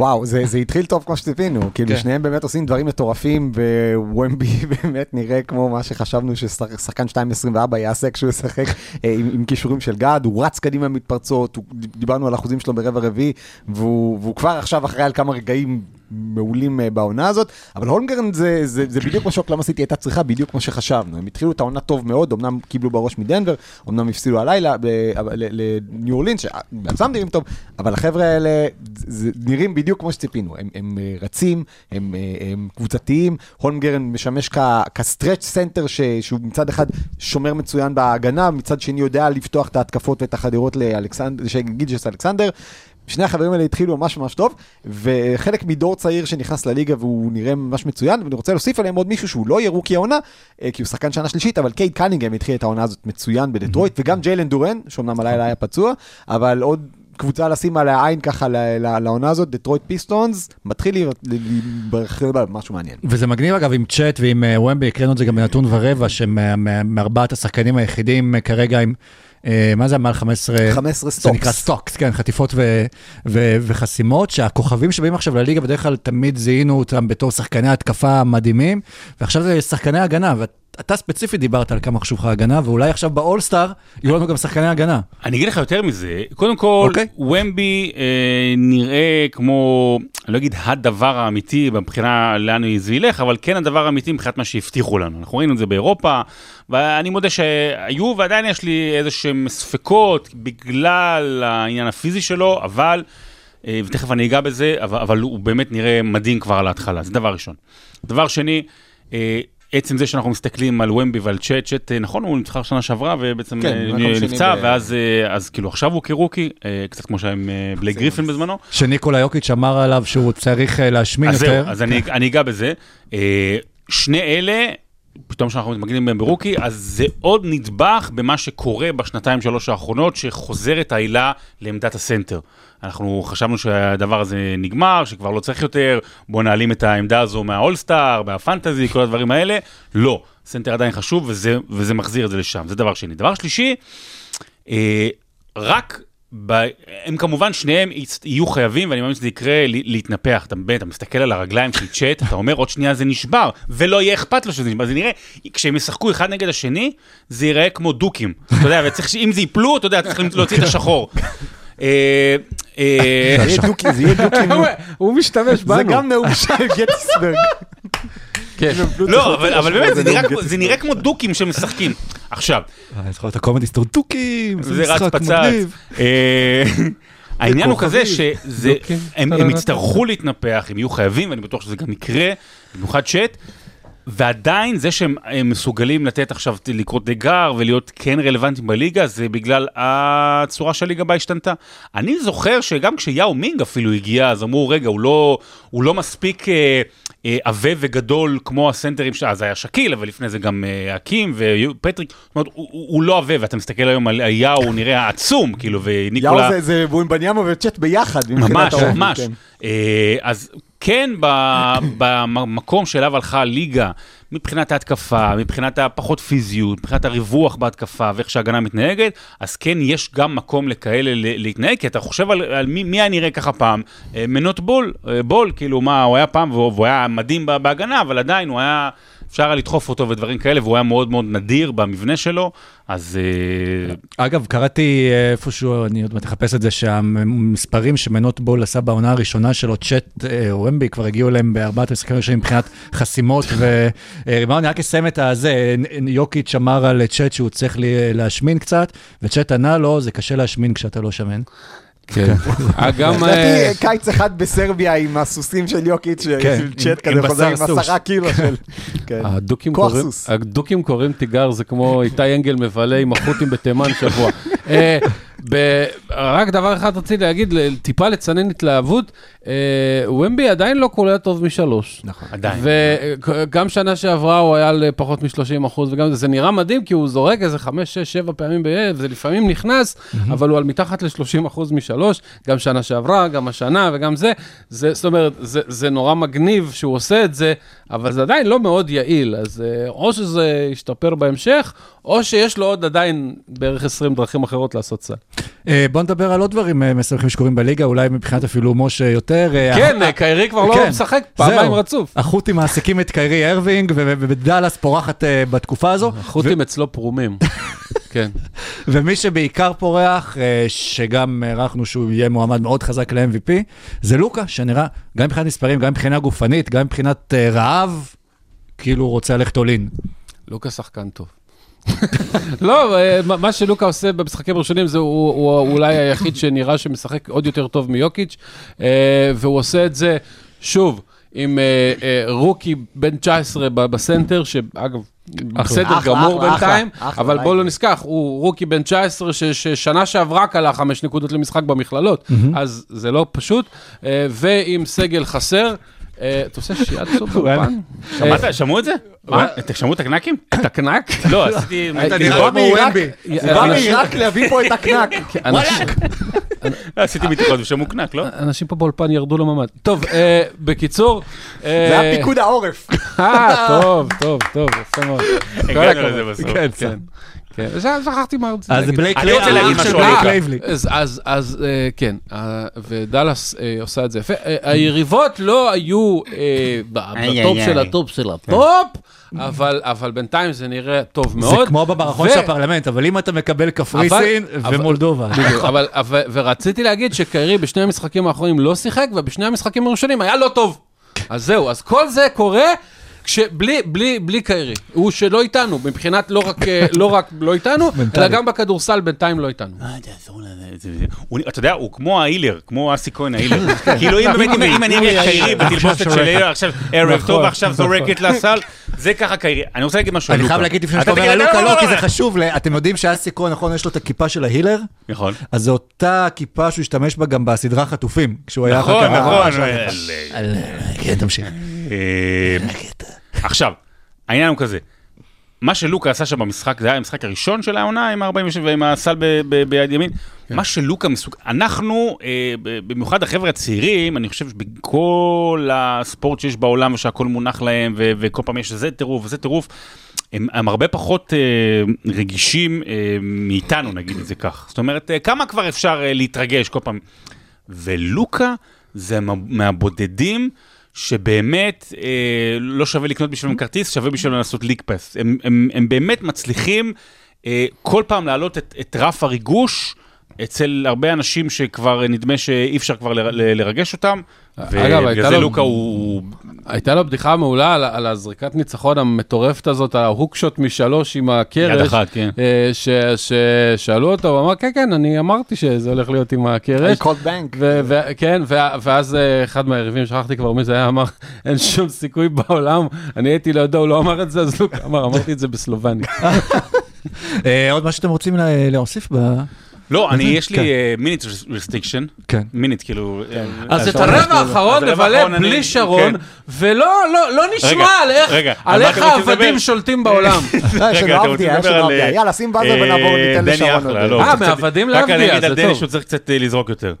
Speaker 4: וואו, זה, זה התחיל טוב כמו שציפינו, *laughs* כאילו
Speaker 3: כן.
Speaker 4: שניהם באמת עושים דברים מטורפים, ווומבי *laughs* באמת נראה כמו מה שחשבנו ששחקן 2.24 יעשה כשהוא ישחק אה, עם, עם כישורים של גד, הוא רץ קדימה מתפרצות, הוא, דיברנו על אחוזים שלו ברבע רביעי, והוא, והוא כבר עכשיו אחראי על כמה רגעים מעולים אה, בעונה הזאת, אבל הולמגרן זה, זה, זה בדיוק מה שאוקלמה סיטי הייתה צריכה, בדיוק כמו שחשבנו, הם התחילו את העונה טוב מאוד, אמנם קיבלו בראש מדנבר, אמנם הפסידו הלילה אבל ל- לניו אורלינס, שבעצמם נראים טוב, אבל החבר'ה האלה זה, נראים בדיוק כמו שציפינו, הם, הם אה, רצים, הם, אה, הם קבוצתיים, הולמגרן משמש כ stretch center ש- שהוא מצד אחד שומר מצוין בהגנה, מצד שני יודע לפתוח את ההתקפות ואת החדירות לאלכסנדר, גילג'ס אלכסנדר. שני החברים האלה התחילו ממש ממש טוב, וחלק מדור צעיר שנכנס לליגה והוא נראה ממש מצוין, ואני רוצה להוסיף עליהם עוד מישהו שהוא לא יהיה rookie העונה, אה, כי הוא שחקן שנה שלישית, אבל קייד קנינגהם התחיל את העונה הזאת מצוין בדטרויט, וגם ג'יילן דורן, שאומנם הלילה היה פצוע, אבל עוד קבוצה לשים עליה עין ככה לעונה הזאת, דטרויט פיסטונס, מתחיל להתבשל משהו מעניין.
Speaker 3: וזה מגניב אגב עם צ'ט ועם אה, וומבי, הקראנו את זה גם בנתון ורבע, שמארבעת השחקנים היחידים אה, כרגע עם, אה, מה זה מעל 15?
Speaker 4: 15
Speaker 3: זה נקרא
Speaker 4: stocks.
Speaker 3: stocks, כן, חטיפות ו- ו- וחסימות, שהכוכבים שבאים עכשיו לליגה בדרך כלל תמיד זיהינו אותם בתור שחקני התקפה מדהימים, ועכשיו זה שחקני הגנה, ואתה ספציפית דיברת על כמה חשוב לך הגנה, ואולי עכשיו באולסטאר יהיו לנו גם שחקני הגנה.
Speaker 6: אני אגיד לך יותר מזה, קודם כל,
Speaker 3: אוקיי.
Speaker 6: ומבי אה, נראה כמו, אני לא אגיד הדבר האמיתי מבחינה לאן זה ילך, אבל כן הדבר האמיתי מבחינת מה שהבטיחו לנו. אנחנו ראינו את זה באירופה, ואני מודה שהיו ועדיין יש לי איזה שהם ספקות בגלל העניין הפיזי שלו, אבל, אה, ותכף אני אגע בזה, אבל, אבל הוא באמת נראה מדהים כבר על ההתחלה, זה דבר ראשון. דבר שני, אה, עצם זה שאנחנו מסתכלים על ומבי ועל צ'אט, צ'אט, אה, נכון, הוא נבחר שנה שעברה ובעצם
Speaker 4: כן,
Speaker 6: אה, נפצע,
Speaker 4: ב-
Speaker 6: ואז אה, אז כאילו עכשיו הוא כרוקי, קצת כמו שהיה עם בלייק גריפין בזמנו.
Speaker 3: שניקולה יוקיץ' אמר עליו שהוא צריך להשמין
Speaker 6: אז
Speaker 3: יותר.
Speaker 6: זהו, אז אני אני אגע בזה. שני אלה, פתאום כשאנחנו מתמקדים בהם ברוקי, אז זה עוד נדבך במה שקורה בשנתיים שלוש האחרונות, שחוזר את העילה לעמדת הסנטר. אנחנו חשבנו שהדבר הזה נגמר, שכבר לא צריך יותר, בואו נעלים את העמדה הזו מהאולסטאר, מהפנטזי, כל הדברים האלה. לא, center עדיין חשוב, וזה, וזה מחזיר את זה לשם, זה דבר שני. דבר שלישי, אה, רק, ב... הם כמובן שניהם יצ- יהיו חייבים, ואני מאמין שזה יקרה, ל- להתנפח. אתה באמת, אתה מסתכל על הרגליים של צ'ט, אתה אומר עוד שנייה זה נשבר, ולא יהיה אכפת לו שזה נשבר. זה נראה, כשהם ישחקו אחד נגד השני, זה ייראה כמו דוקים. אתה יודע, וצריך, ש- אם זה יפלו, אתה יודע, צריך להוציא את השחור. אה, אה,
Speaker 4: זה יהיה דוקי, זה יהיה דוקי, *laughs*
Speaker 7: הוא- משתמש
Speaker 4: זה
Speaker 7: בנו.
Speaker 4: גם נאום של גטיסברג.
Speaker 7: כן.
Speaker 6: לא, אבל אבל באמת, זה נראה כמו- דוקים שמשחקים. עכשיו,
Speaker 3: אה, אני זוכר את הקומדי סטור דוקים,
Speaker 6: זה
Speaker 3: משחק. מגניב.
Speaker 6: אה, העניין הוא כזה
Speaker 3: כוכבים.
Speaker 6: שזה,
Speaker 7: דוקים.
Speaker 6: הם
Speaker 7: טה-טה-טה.
Speaker 6: הם יצטרכו להתנפח, הם יהיו חייבים, ואני בטוח שזה גם יקרה, במיוחד צ'אט. ועדיין זה שהם הם מסוגלים לתת עכשיו, לקרוא תיגר ולהיות כן רלוונטיים בליגה, זה בגלל הצורה שהליגה בה השתנתה. אני זוכר שגם כשיאו מינג אפילו הגיע, אז אמרו, רגע, הוא לא, הוא לא מספיק אה, עבה וגדול כמו הסנטרים, ש- אז היה שקיל, אבל לפני זה גם אה, אקים ופטריק, זאת אומרת, הוא, הוא, לא עבה, ואתה מסתכל היום על יאו, הוא נראה עצום, כאילו, וניקולה...
Speaker 4: יאו זה- זה בוימבניאמו וצ'ט ביחד. מבחינת
Speaker 6: ממש, ממש.
Speaker 4: כן.
Speaker 6: אה, אז כן, *coughs* במקום שאליו הלכה הליגה, מבחינת ההתקפה, מבחינת הפחות פיזיות, מבחינת הריווח בהתקפה ואיך שההגנה מתנהגת, אז כן, יש גם מקום לכאלה להתנהג, כי אתה חושב על, על מי, מי היה נראה ככה פעם, אה, מנות בול, אה, בול, כאילו מה, הוא היה פעם, והוא, היה מדהים בה- בהגנה, אבל עדיין הוא היה, אפשר היה לדחוף אותו ודברים כאלה, והוא היה מאוד מאוד נדיר במבנה שלו, אז... אה,
Speaker 3: אגב, קראתי אה, איפשהו, אני עוד מעט אחפש את זה, שהמספרים שמנות בול עשה בעונה הראשונה שלו, צ'אט אה, ומבי, כבר הגיעו אליהם בארבעת המשחקים הראשונים מבחינת חסימות וריבאונד. אני רק אסיים את הזה, יוקיץ' אמר על צ'אט שהוא צריך להשמין קצת, וצ'אט ענה לו, זה קשה להשמין כשאתה לא שמן.
Speaker 7: כן. אה, גם... אה,
Speaker 4: לדעתי קיץ אחד בסרביה עם הסוסים של יוקיץ',
Speaker 3: כן,
Speaker 4: של
Speaker 3: עם-
Speaker 4: כזה חוזר עם. עשרה קילו של... כן.
Speaker 7: הדוקים
Speaker 4: כוח סוס.
Speaker 7: הדוקים קוראים תיגר, זה כמו איתי אנגל מבלה עם החות'ים בתימן שבוע. *laughs* ב- רק דבר אחד רציתי להגיד, ל- טיפה לצנן התלהבות, אה, ומבי עדיין לא קולע טוב משלוש.
Speaker 4: נכון.
Speaker 6: עדיין.
Speaker 7: וגם שנה שעברה הוא היה על פחות מ-30 אחוז, וגם זה נראה מדהים, כי הוא זורק איזה 5, 6, 7 פעמים בערב, וזה לפעמים נכנס, אבל הוא על מתחת ל-30 אחוז משלוש, גם שנה שעברה, גם השנה וגם זה. זה זאת אומרת, זה, זה נורא מגניב שהוא עושה את זה, אבל זה עדיין לא מאוד יעיל, אז אה, או שזה ישתפר בהמשך, או שיש לו עוד עדיין בערך 20 דרכים אחרות לעשות סל.
Speaker 3: אה, בוא נדבר על עוד דברים אה, משמחים שקורים בליגה, אולי מבחינת אפילו משה יותר. אה,
Speaker 7: כן, קיירי כבר לא
Speaker 3: כן,
Speaker 7: משחק פעמיים. רצוף.
Speaker 3: החות'ים מעסיקים את קיירי ו- ובדאלאס פורחת בתקופה הזו.
Speaker 7: החות'ים אצלו פרומים. *laughs* כן.
Speaker 3: ומי שבעיקר פורח, שגם הערכנו שהוא יהיה מועמד מאוד חזק ל-MVP, זה לוקה, שנראה, גם מבחינת מספרים, גם מבחינה גופנית, גם מבחינת רעב, כאילו הוא רוצה ללכת אולין.
Speaker 7: לוקה שחקן טוב. לא, אה, מה- שלוקה עושה במשחקים הראשונים זה הוא, הוא אולי היחיד שנראה שמשחק עוד יותר טוב מיוקיץ', אה, והוא עושה את זה, שוב, עם אה, רוקי בן 19 ב- בסנטר, שאגב, בסדר
Speaker 4: אחלה,
Speaker 7: גמור
Speaker 4: אחלה,
Speaker 7: בינתיים,
Speaker 4: אחלה, אחלה,
Speaker 7: אבל בואו לא. נשכח, הוא רוקי בן 19 ש- ששנה שעברה כלה חמש נקודות למשחק במכללות, אז זה לא פשוט, ועם סגל חסר. אה, אתה עושה שיעת סוף *laughs* באולפן?
Speaker 6: שמעת? שמעו את זה?
Speaker 7: מה?
Speaker 6: אתם שמעו את הקנקים? *coughs*
Speaker 7: את הקנק?
Speaker 6: לא, עשיתי...
Speaker 7: אתה
Speaker 6: אני-
Speaker 7: נראה
Speaker 4: כמו
Speaker 6: לא,
Speaker 4: ומבי. הוא בא מעיראק להביא פה את הקנק. *laughs*
Speaker 7: אנשים-
Speaker 6: עשיתי מתיחות ושמעו קנק, לא?
Speaker 7: אנשים פה באולפן ירדו לממ"ד. טוב, אה, בקיצור...
Speaker 4: זה היה פיקוד העורף.
Speaker 7: אה, טוב, טוב, טוב, יפה מאוד.
Speaker 6: הגענו. לזה בסוף.
Speaker 7: כן, כן. כן, שכחתי מה רציתי
Speaker 3: אז
Speaker 7: להגיד.
Speaker 3: בלייק
Speaker 6: אני רוצה להגיד משהו על.
Speaker 3: לייבלי.
Speaker 7: אז, אז, אז אה, כן, אה, ודאלאס אה, עושה את זה יפה. היריבות לא היו בטופ של הטופ של הטופ, אבל, אבל בינתיים זה נראה טוב
Speaker 3: זה
Speaker 7: מאוד.
Speaker 3: כמו במערכון
Speaker 7: ו-
Speaker 3: של הפרלמנט, אבל אם אתה מקבל קפריסין ומולדובה.
Speaker 7: בדיוק, אבל, אבל, ורציתי להגיד שקיירי בשני המשחקים האחרונים לא שיחק, ובשני המשחקים הראשונים היה לא טוב. אז זהו, אז כל זה קורה כשבלי, בלי, בלי קיירי. הוא שלא איתנו, מבחינת לא רק, אה, לא רק לא איתנו, אלא גם בכדורסל בינתיים לא איתנו.
Speaker 6: אתה יודע, הוא כמו ההילר, כמו אסי כהן ההילר. כאילו אם באמת, אם- אני אראה קיירי בתלבושת של ההילר, עכשיו ערב טוב ועכשיו זורקת לסל, זה ככה קיירי. אני רוצה להגיד משהו על
Speaker 3: אני
Speaker 6: לוקה.
Speaker 3: חייב להגיד לפני
Speaker 6: אתה
Speaker 3: שאתה אומר על
Speaker 6: לא,
Speaker 3: לוקה,
Speaker 6: לא,
Speaker 3: לא, כי זה
Speaker 6: לא.
Speaker 3: חשוב. אתם יודעים שאסי כהן, נכון, יש לו את הכיפה של ההילר?
Speaker 6: נכון.
Speaker 3: אז זו אותה כיפה שהוא השתמש בה גם בסדרה חטופים, כשהוא היה
Speaker 6: נכון,
Speaker 3: אחר כך-
Speaker 6: נכון.
Speaker 3: כן, תמשיך.
Speaker 6: אה, עכשיו, העניין הוא כזה, מה שלוקה עשה שם במשחק, זה היה המשחק הראשון של העונה עם ה-47 ועם הסל ב- ב- ביד ימין. מה שלוקה מסוג... אנחנו, אה, במיוחד החבר'ה הצעירים, אני חושב שבכל הספורט שיש בעולם ושהכול מונח להם, ו- וכל פעם יש זה טירוף וזה טירוף, הם, הם הרבה פחות אה, רגישים אה, מאיתנו, נגיד את זה כך. זאת אומרת, אה, כמה כבר אפשר אה, להתרגש כל פעם? ולוקה זה מה- מהבודדים שבאמת אה, לא שווה לקנות בשבילם כרטיס, שווה בשבילם לעשות ליג פס. הם, הם, הם באמת מצליחים אה, כל פעם להעלות את, את רף הריגוש אצל הרבה אנשים שכבר נדמה שאי אפשר כבר ל- ל- לרגש אותם.
Speaker 7: אגב, הייתה
Speaker 6: ובגלל זה
Speaker 7: לו-
Speaker 6: לוקה הוא...
Speaker 7: הייתה לו בדיחה מעולה על, על הזריקת ניצחון המטורפת הזאת, על ההוקשוט משלוש עם הקרש.
Speaker 6: יד אחת, כן.
Speaker 7: אה, ש- ששאלו אותו, הוא אמר, כן, כן, אני אמרתי שזה הולך להיות עם הקרש.
Speaker 4: I called bank.
Speaker 7: ו- ו- כן, ו- ואז אה, אחד מהיריבים, שכחתי כבר מי זה היה, אמר, אין שום סיכוי בעולם, אני הייתי לידו, הוא לא אמר את זה, אז לוקה אמר, אמרתי את זה בסלובנית. *laughs*
Speaker 3: אה, עוד משהו שאתם רוצים לה- להוסיף? ב-
Speaker 6: לא, אני, יש לי
Speaker 3: כן.
Speaker 6: minute restriction.
Speaker 3: כן.
Speaker 6: מינית, כאילו... אה,
Speaker 7: אז את
Speaker 6: אה,
Speaker 7: הרבע האחרון
Speaker 6: אז הרבע
Speaker 7: נבלה
Speaker 6: האחרון אני-
Speaker 7: בלי שרון,
Speaker 6: כן.
Speaker 7: ולא לא- לא נשמע
Speaker 6: רגע,
Speaker 7: על איך- העבדים? שולטים בעולם. *laughs*
Speaker 4: אה, יש
Speaker 6: רגע,
Speaker 4: לנו
Speaker 6: אתם רוצים
Speaker 4: עבדיה, יש
Speaker 6: לדבר
Speaker 4: לנו
Speaker 6: על,
Speaker 4: עבדיה.
Speaker 6: אה,
Speaker 4: יאללה, שים באז ונעבור,
Speaker 6: אה,
Speaker 4: ניתן לשרון עוד.
Speaker 6: אחלה, לא,
Speaker 7: אה,
Speaker 6: קצת-
Speaker 7: מעבדים
Speaker 6: רק
Speaker 7: לעבדיה,
Speaker 6: אני אגיד
Speaker 7: זה
Speaker 6: על דני
Speaker 7: טוב.
Speaker 6: שהוא צריך קצת אה, לזרוק יותר.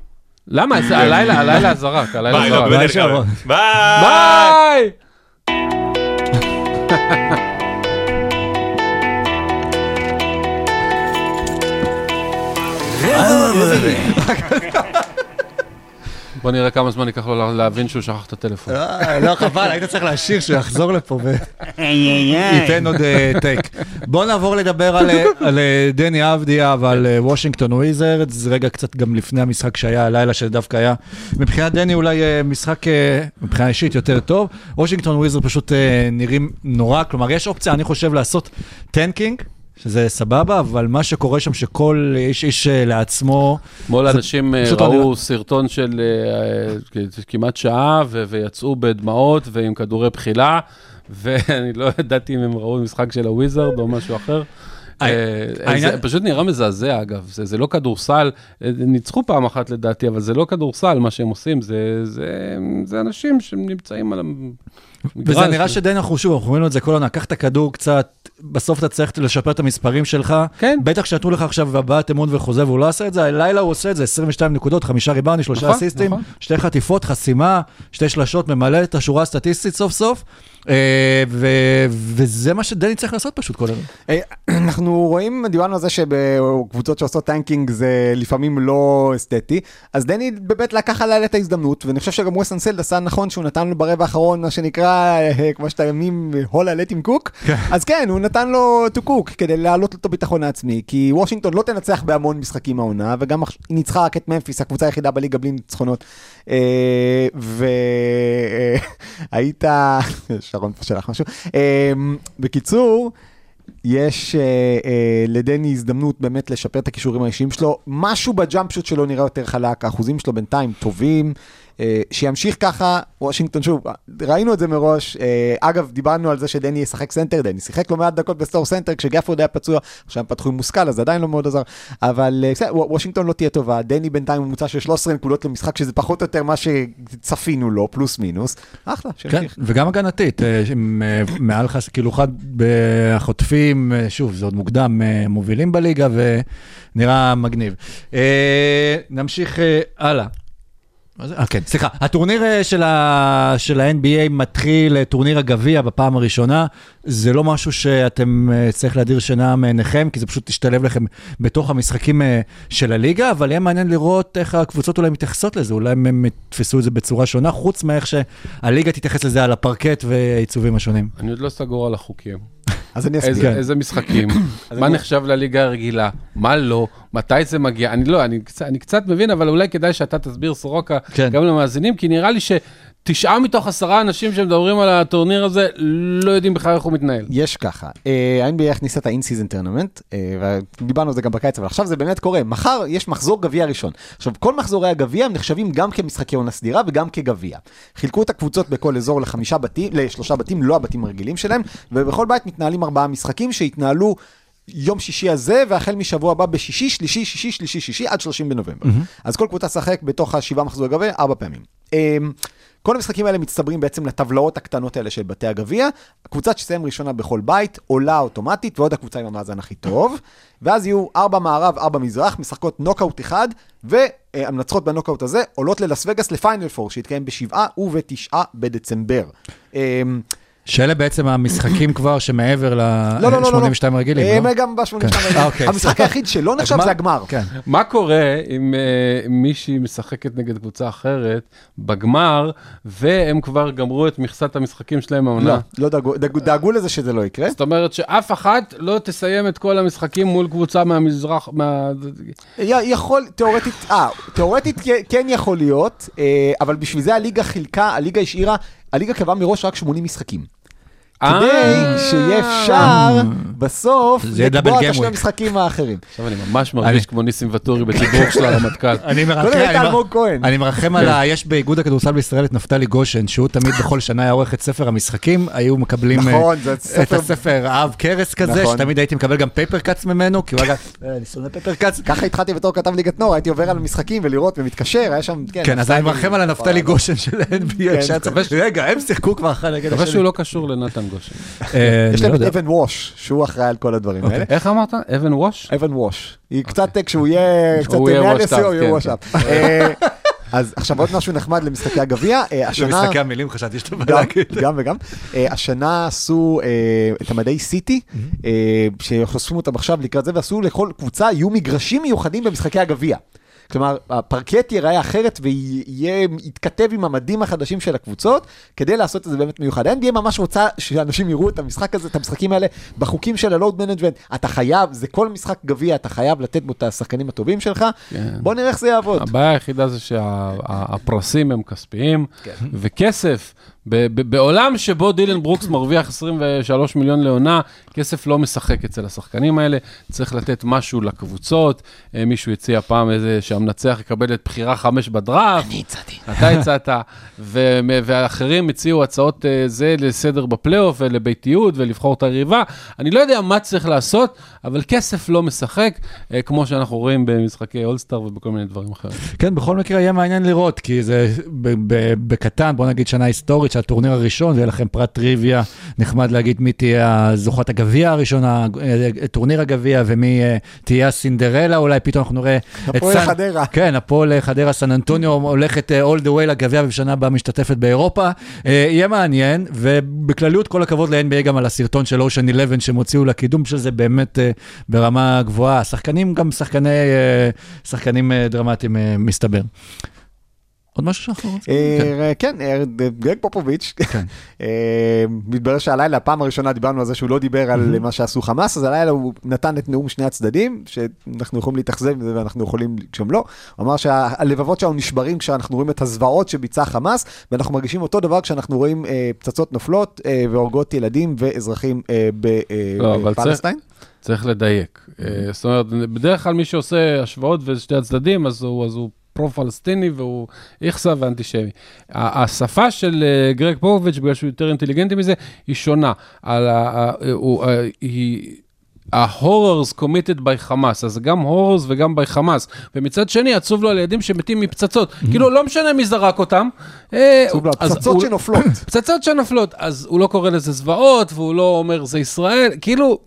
Speaker 7: למה? זה- הלילה, הלילה זרק, הלילה
Speaker 6: ביי, לא,
Speaker 7: זרק.
Speaker 3: שרון.
Speaker 6: ביי!
Speaker 7: ביי! *laughs* בוא נראה כמה זמן ייקח לו לה- להבין שהוא שכח את הטלפון.
Speaker 3: אה, לא, חבל, היית צריך להשאיר שהוא יחזור לפה וייתן עוד אה, טייק. בואו נעבור לדבר על, אה, על דני אבדיה ועל וושינגטון וויזרדס, רגע קצת גם לפני המשחק שהיה הלילה, שדווקא היה מבחינת דני אולי משחק מבחינה אישית יותר טוב. וושינגטון וויזרדס פשוט נראים נורא, כלומר יש אופציה, אני חושב, לעשות tanking. שזה סבבה, אבל מה שקורה שם שכל איש איש אה, לעצמו,
Speaker 7: אתמול אנשים אה,
Speaker 3: לא
Speaker 7: ראו
Speaker 3: נראה-
Speaker 7: סרטון של אה, כמעט שעה, ויצאו בדמעות ועם כדורי בחילה, *laughs* ואני לא ידעתי אם הם ראו משחק של הוויזרד או משהו אחר. אה,
Speaker 3: העניין-
Speaker 7: זה פשוט נראה מזעזע, אגב, זה זה לא כדורסל, אה, ניצחו פעם אחת לדעתי, אבל זה לא כדורסל, מה שהם עושים, זה- זה זה אנשים שנמצאים על המגרש.
Speaker 3: וזה נראה שדי אנחנו שוב, אנחנו רואים את זה כל עונה, קח את הכדור קצת, בסוף אתה צריך לשפר את המספרים שלך.
Speaker 7: כן.
Speaker 3: בטח שנתנו לך עכשיו הבעת אמון וחוזה והוא לא עשה את זה, הלילה הוא עושה את זה, 22 נקודות, חמישה ריבאונים, שלושה
Speaker 7: נכון,
Speaker 3: אסיסטים,
Speaker 7: נכון.
Speaker 3: שתי חטיפות, חסימה, שתי שלשות, ממלא את השורה הסטטיסטית סוף סוף. אה, וזה מה שדני צריך לעשות פשוט כל הזמן.
Speaker 4: אה, אנחנו רואים, דיברנו על זה שבקבוצות שעושות tanking זה לפעמים לא אסתטי, אז דני באמת לקח עליי את ההזדמנות, ואני חושב שגם ווס אנסלד עשה נכון שהוא נתן לו ברבע האחרון, מה שנקרא, אה, כמו שאתה ימים, הולה let him cook, אז כן, הוא נתן לו to cook כדי להעלות לו את הביטחון העצמי, כי וושינגטון לא תנצח בהמון משחקים העונה, וגם היא ניצחה רק את ממפיס, הקבוצה היחידה בליגה בלי ניצחונות. אה, והיית, שרון פה שלח משהו. אה, בקיצור, יש אה, אה, לדני הזדמנות באמת לשפר את הכישורים האישיים שלו, משהו ב jump shot שלו נראה יותר חלק, האחוזים שלו בינתיים טובים, אה, שימשיך ככה, וושינגטון שוב, ראינו את זה מראש, אה, אגב, דיברנו על זה שדני ישחק סנטר, דני שיחק לא מעט דקות בתור סנטר כשגפורד היה פצוע, עכשיו פתחו עם מוסקלה, אז עדיין לא מאוד עזר, אבל אה, וושינגטון לא תהיה טובה, דני בינתיים ממוצע של 13 נקודות למשחק, שזה פחות או יותר מה שצפינו לו, פלוס מינוס, אחלה,
Speaker 3: כן,
Speaker 4: שימשיך.
Speaker 3: וגם הגנתית, אה, אה, מעל לך, כאילו אחד בחוטפים, אה, שוב, זה עוד מוקדם, אה, מובילים בליגה ונראה מגניב. אה, נמשיך אה, הלאה. אה, כן, סליחה. הטורניר אה, של ה- של ה-NBA מתחיל, אה, טורניר הגביע בפעם הראשונה. זה לא משהו שאתם אה, צריך להדיר שינה מעיניכם, כי זה פשוט תשתלב לכם בתוך המשחקים של הליגה, אבל יהיה מעניין לראות איך הקבוצות אולי מתייחסות לזה, אולי הם יתפסו את זה בצורה שונה, חוץ מאיך שהליגה תתייחס לזה על הפרקט והעיצובים השונים.
Speaker 7: אני עוד לא סגור על החוקים.
Speaker 4: אז אני
Speaker 7: איזה,
Speaker 4: אסביר.
Speaker 7: איזה משחקים, *coughs* מה נחשב לליגה הרגילה, מה לא, מתי זה מגיע, אני לא, אני, קצת- אני קצת מבין, אבל אולי כדאי שאתה תסביר סורוקה
Speaker 3: כן.
Speaker 7: גם למאזינים, כי נראה לי שתשעה מתוך עשרה אנשים שמדברים על הטורניר הזה לא יודעים בכלל איך הוא מתנהל.
Speaker 4: יש ככה, אה, ה-NBA הכניסה את ה-in-season tournament, אה, ודיברנו על זה גם בקיץ, אבל עכשיו זה באמת קורה. מחר יש מחזור גביע ראשון. עכשיו, כל מחזורי הגביע הם נחשבים גם כמשחקי עונה סדירה וגם כגביע. חילקו את הקבוצות בכל אזור לחמישה בתים, לשלושה בתים, לא הבתים הרגילים שלהם, ובכל בית מתנהלים ארבעה משחקים שהתנהלו יום שישי הזה, והחל משבוע הבא בשישי, שלישי, שישי, שלישי, שישי, עד 30 בנובמבר. אז כל קבוצה תשחק בתוך השבעה מחזורי גביע ארבע פעמים. אמ, כל המשחקים האלה מצטברים בעצם לטבלאות הקטנות האלה של בתי הגביע. הקבוצה שתסיים ראשונה בכל בית עולה אוטומטית, ועוד הקבוצה עם המאזן הכי טוב. ואז יהיו ארבע מערב, ארבע מזרח, משחקות נוקאוט אחד, והמנצחות בנוקאוט הזה עולות ללס וגאס לפיינל פור, שיתקיים בשבעה ובתשעה בדצמבר.
Speaker 3: שאלה בעצם המשחקים כבר שמעבר
Speaker 4: לא, לא, לא, לא.
Speaker 3: ל-82 הרגילים,
Speaker 4: הם
Speaker 3: לא?
Speaker 4: גם ב-82
Speaker 3: כן. אה,
Speaker 4: הרגילים.
Speaker 3: אוקיי,
Speaker 4: המשחק. היחיד שלא נחשב? זה הגמר.
Speaker 3: כן.
Speaker 7: מה קורה אם אה, מישהי משחקת נגד קבוצה אחרת בגמר, והם כבר גמרו את מכסת המשחקים שלהם
Speaker 4: לא,
Speaker 7: העונה?
Speaker 4: לא דאגו, דאגו- דאגו לזה שזה לא יקרה.
Speaker 7: זאת אומרת שאף אחת לא תסיים את כל המשחקים מול קבוצה מהמזרח, מה...
Speaker 4: יכול, תיאורטית, אה, תיאורטית כן- כן יכול להיות, אה, אבל בשביל זה הליגה חילקה, הליגה השאירה, הליגה קבעה מראש רק 80 משחקים. כדי
Speaker 7: אה.
Speaker 4: שיהיה אפשר בסוף לקבוע את השני. המשחקים האחרים.
Speaker 7: עכשיו אני ממש מרגיש כמו ניסים ואטורי בתדרוך של הרמטכ"ל. *laughs*
Speaker 3: אני מרחם, אני מרחם על ה... יש באיגוד הכדורסל בישראל את נפתלי גושן, שהוא תמיד בכל שנה היה עורך את ספר המשחקים, היו מקבלים אה,
Speaker 4: נכון,
Speaker 3: את
Speaker 4: ספר-
Speaker 3: הספר עב כרס כזה,
Speaker 4: נכון.
Speaker 3: שתמיד הייתי מקבל גם paper cuts ממנו, כי הוא היה... אה, אני שונא paper cuts.
Speaker 4: ככה התחלתי בתור כתב ליגת נוער, הייתי עובר על המשחקים ולראות ומתקשר, היה שם, כן.
Speaker 3: כן, אז אני מרחם על הנפתלי גושן של
Speaker 4: כן,
Speaker 3: ה-NBA, שהיה צריך- רגע, הם שיחקו כבר אחד נגד השני.
Speaker 7: גושן.
Speaker 3: אה,
Speaker 4: יש להם
Speaker 3: לא
Speaker 4: את. אבן ווש, שהוא אחראי על כל הדברים האלה.
Speaker 7: איך אמרת? אבן ווש?
Speaker 4: אבן ווש. היא קצת, כשהוא יהיה קצת
Speaker 7: הוא יהיה
Speaker 4: מעל לסיום, הוא יהיה
Speaker 7: כן,
Speaker 4: וואש אפ. אה, אז עכשיו עוד משהו נחמד למשחקי הגביע, אה, *laughs* השנה...
Speaker 3: משחקי המילים, חשבתי שאתה בא
Speaker 4: גם,
Speaker 3: להגיד.
Speaker 4: גם וגם. אה, השנה עשו אה, את המדעי סיטי, אה, שחושפים אותם עכשיו לקראת זה, ועשו לכל קבוצה, יהיו מגרשים מיוחדים במשחקי הגביע. כלומר, הפרקט ייראה אחרת ויתכתב עם המדים החדשים של הקבוצות, כדי לעשות את זה באמת מיוחד. ה-NBA ממש רוצה שאנשים יראו את המשחק הזה, את המשחקים האלה, בחוקים של ה load management. אתה חייב, זה כל משחק גביע, אתה חייב לתת בו את השחקנים הטובים שלך.
Speaker 7: כן.
Speaker 4: בוא נראה איך זה יעבוד.
Speaker 7: הבעיה היחידה זה שהפרסים הם כספיים,
Speaker 4: כן.
Speaker 7: וכסף, בעולם שבו דילן ברוקס מרוויח 23 מיליון לעונה, כסף לא משחק אצל השחקנים האלה, צריך לתת משהו לקבוצות. אה, מישהו הציע פעם איזה שהמנצח יקבל את בחירה חמש בדראפט. אני הצעתי. אתה הצעת, ואחרים הציעו הצעות אה, זה לסדר בפלייאוף ולביתיות ולבחור את היריבה. אני לא יודע מה צריך לעשות, אבל כסף לא משחק, אה, כמו שאנחנו רואים במשחקי אולסטאר ובכל מיני דברים אחרים.
Speaker 3: כן, בכל מקרה יהיה מעניין לראות, כי זה בקטן, בוא נגיד שנה היסטורית הטורניר הראשון, ויהיה לכם פרט טריוויה, נחמד להגיד מי תהיה זוכת הגביע הראשונה, אה, טורניר הגביע, ומי אה, תהיה הסינדרלה, אולי פתאום אנחנו נראה... את
Speaker 4: הפועל
Speaker 3: סן-
Speaker 4: חדרה.
Speaker 3: כן, הפועל חדרה סן אנטוניו הולכת all the way לגביע, ובשנה הבאה משתתפת באירופה. אה, יהיה מעניין, ובכלליות כל הכבוד ל-NBA גם על הסרטון של אושן 11 שהם הוציאו לקידום של זה באמת ברמה גבוהה. השחקנים גם שחקני, שחקנים דרמטיים מסתבר. עוד משהו שאנחנו רוצים?
Speaker 4: אה, כן, אה, גרג פופוביץ', *laughs* אה, מתברר שהלילה, הפעם הראשונה דיברנו על זה שהוא לא דיבר על מה שעשו חמאס, אז הלילה הוא נתן את נאום שני הצדדים, שאנחנו יכולים להתאכזב מזה ואנחנו יכולים כשהם לא. הוא אמר שהלבבות שלנו נשברים כשאנחנו רואים את הזוועות שביצע חמאס, ואנחנו מרגישים אותו דבר כשאנחנו רואים אה, פצצות נופלות אה, והורגות ילדים ואזרחים אה,
Speaker 7: לא,
Speaker 4: בפלסטיין.
Speaker 7: צריך לדייק. אה, זאת אומרת, בדרך כלל מי שעושה השוואות ושתי הצדדים, אז הוא פרו-פלסטיני והוא איכסה ואנטישמי. השפה של אה, גרג פופוביץ', בגלל שהוא יותר אינטליגנטי מזה, היא שונה. על ה- הוא- אה, היא... ה-horrors committed by חמאס, אז גם horrors וגם by חמאס. ומצד שני, עצוב לו על ילדים שמתים מפצצות. כאילו, לא משנה מי זרק אותם. אה,
Speaker 4: עצוב לו,
Speaker 7: הוא-
Speaker 4: שנופלות.
Speaker 7: פצצות שנופלות, אז הוא לא קורא לזה זוועות, והוא לא אומר זה ישראל, כאילו,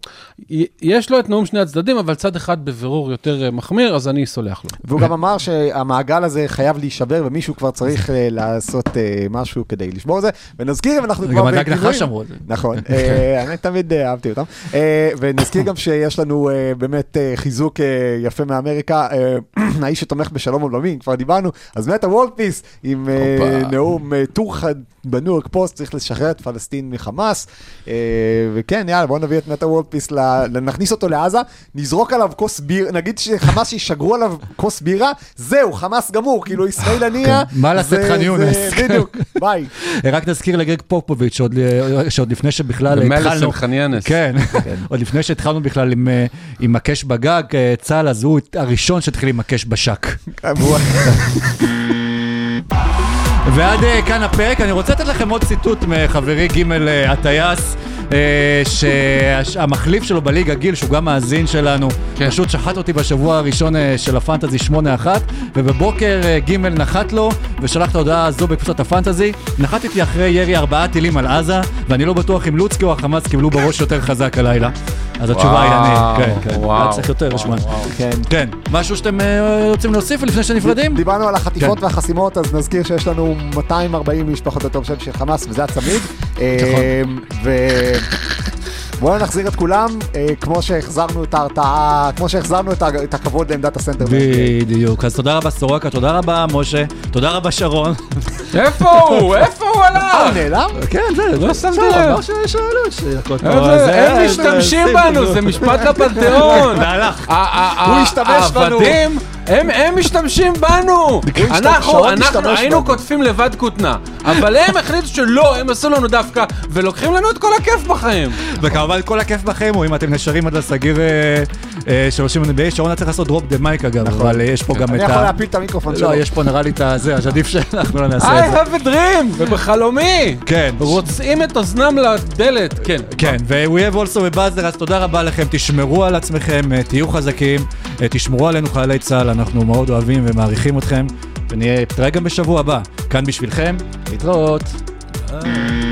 Speaker 7: יש לו את נאום שני הצדדים, אבל צד אחד בבירור יותר אה, מחמיר, אז אני סולח לו.
Speaker 4: והוא גם אמר שהמעגל הזה חייב להישבר ומישהו כבר צריך אה, לעשות אה, משהו כדי לשבור את זה. ונזכיר אם אנחנו כבר
Speaker 3: גם הדג נחש אמרו את זה.
Speaker 4: נכון, *laughs* אני תמיד אה, אהבתי אותם. ונזכיר גם שיש לנו באמת חיזוק יפה מאמריקה, *clears throat* האיש שתומך בשלום עולמי, כבר דיברנו, אז מטא וורלד פיס
Speaker 7: עם.
Speaker 4: נאום אה, טור חד בניו יורק פוסט, צריך לשחרר את פלסטין מחמאס. אה, וכן, יאללה, בואו נביא את מטא וורלד פיס, ל- נכניס אותו לעזה, נזרוק עליו כוס ביר, נגיד שחמאס ישגרו עליו כוס בירה, זהו, חמאס גמור, כאילו אסמאעיל הנייה.
Speaker 3: כן, מה לעשות
Speaker 4: זה-
Speaker 3: ח'אן יונס.
Speaker 4: בדיוק, *laughs* ביי.
Speaker 3: רק נזכיר לגרג פופוביץ', שעוד, לפני שבכלל התחלנו...
Speaker 7: אלחניאנס.
Speaker 3: כן, *laughs* עוד לפני שהתחלנו בכלל עם, אה, מקש בגג, אה, צה"ל, אז הוא הראשון שהתחיל עם מקש בשק. *laughs* ועד אה, כאן הפרק, אני רוצה לתת לכם עוד ציטוט מחברי ג' אה, הטייס. אה, שהמחליף שלו בליגה, גיל, שהוא גם מאזין שלנו,
Speaker 7: כן.
Speaker 3: פשוט שחט אותי בשבוע הראשון אה, של הפנטזי 8-1, ובבוקר אה, ג' נחת לו, ושלח את ההודעה הזו בקבוצת הפנטזי. נחתתי אחרי ירי ארבעה טילים על עזה, ואני לא בטוח אם לוצקי או החמאס קיבלו בראש יותר חזק הלילה. אז התשובה היא אני, כן, כן.
Speaker 7: וואו,
Speaker 3: היה צריך יותר זמן.
Speaker 4: כן.
Speaker 3: כן, משהו שאתם רוצים להוסיף לפני שנפרדים?
Speaker 4: דיברנו על החטיפות
Speaker 3: כן.
Speaker 4: והחסימות, אז נזכיר שיש לנו 240 איש פחות או יותר בשם של חמאס, וזה הצמיד. ו... בואו נחזיר את כולם, אה, כמו שהחזרנו את ההרתעה, כמו שהחזרנו את הכבוד לעמדת הסנטר.
Speaker 3: בדיוק. אז תודה רבה סורוקה, תודה רבה משה, תודה רבה שרון.
Speaker 7: איפה הוא? *laughs* איפה הוא
Speaker 4: אה,
Speaker 7: הלך?
Speaker 4: הוא נעלם?
Speaker 3: כן, זה,
Speaker 7: לא שמתי לב.
Speaker 3: אמר
Speaker 7: איזה-
Speaker 3: אז,
Speaker 7: הם
Speaker 3: אה,
Speaker 7: משתמשים בנו, זה משפט לפנתיאון.
Speaker 4: הוא השתמש בנו.
Speaker 7: העבדים, הם הם משתמשים בנו. אנחנו אנחנו היינו. קוטפים לבד כותנה, אבל הם החליטו שלא, הם עשו לנו דווקא, ולוקחים לנו את כל הכיף בחיים.
Speaker 3: וכמובן כל הכיף בכם הוא אם אתם נשארים עד לסגיר אה, אה, של עושים NBA, שרון היה צריך לעשות דרופ דה מייק אגב, אבל אה, יש פה גם את
Speaker 4: אני
Speaker 3: ה...
Speaker 4: יכול להפיל את המיקרופון שלו.
Speaker 3: לא, יש פה נראה לי את הזה, אז עדיף שאנחנו לא
Speaker 7: I
Speaker 3: נעשה את זה.
Speaker 7: have a dream, ובחלומי.
Speaker 3: כן.
Speaker 7: רוצים את אוזנם לדלת, כן.
Speaker 3: כן, ו-We have also a buzzer, אז תודה רבה לכם, תשמרו על עצמכם, אה, תהיו חזקים, תשמרו עלינו חיילי צה"ל, אנחנו מאוד אוהבים ומעריכים אתכם, ונהיה נתראה גם בשבוע הבא, כאן בשבילכם, להתראות. ביי.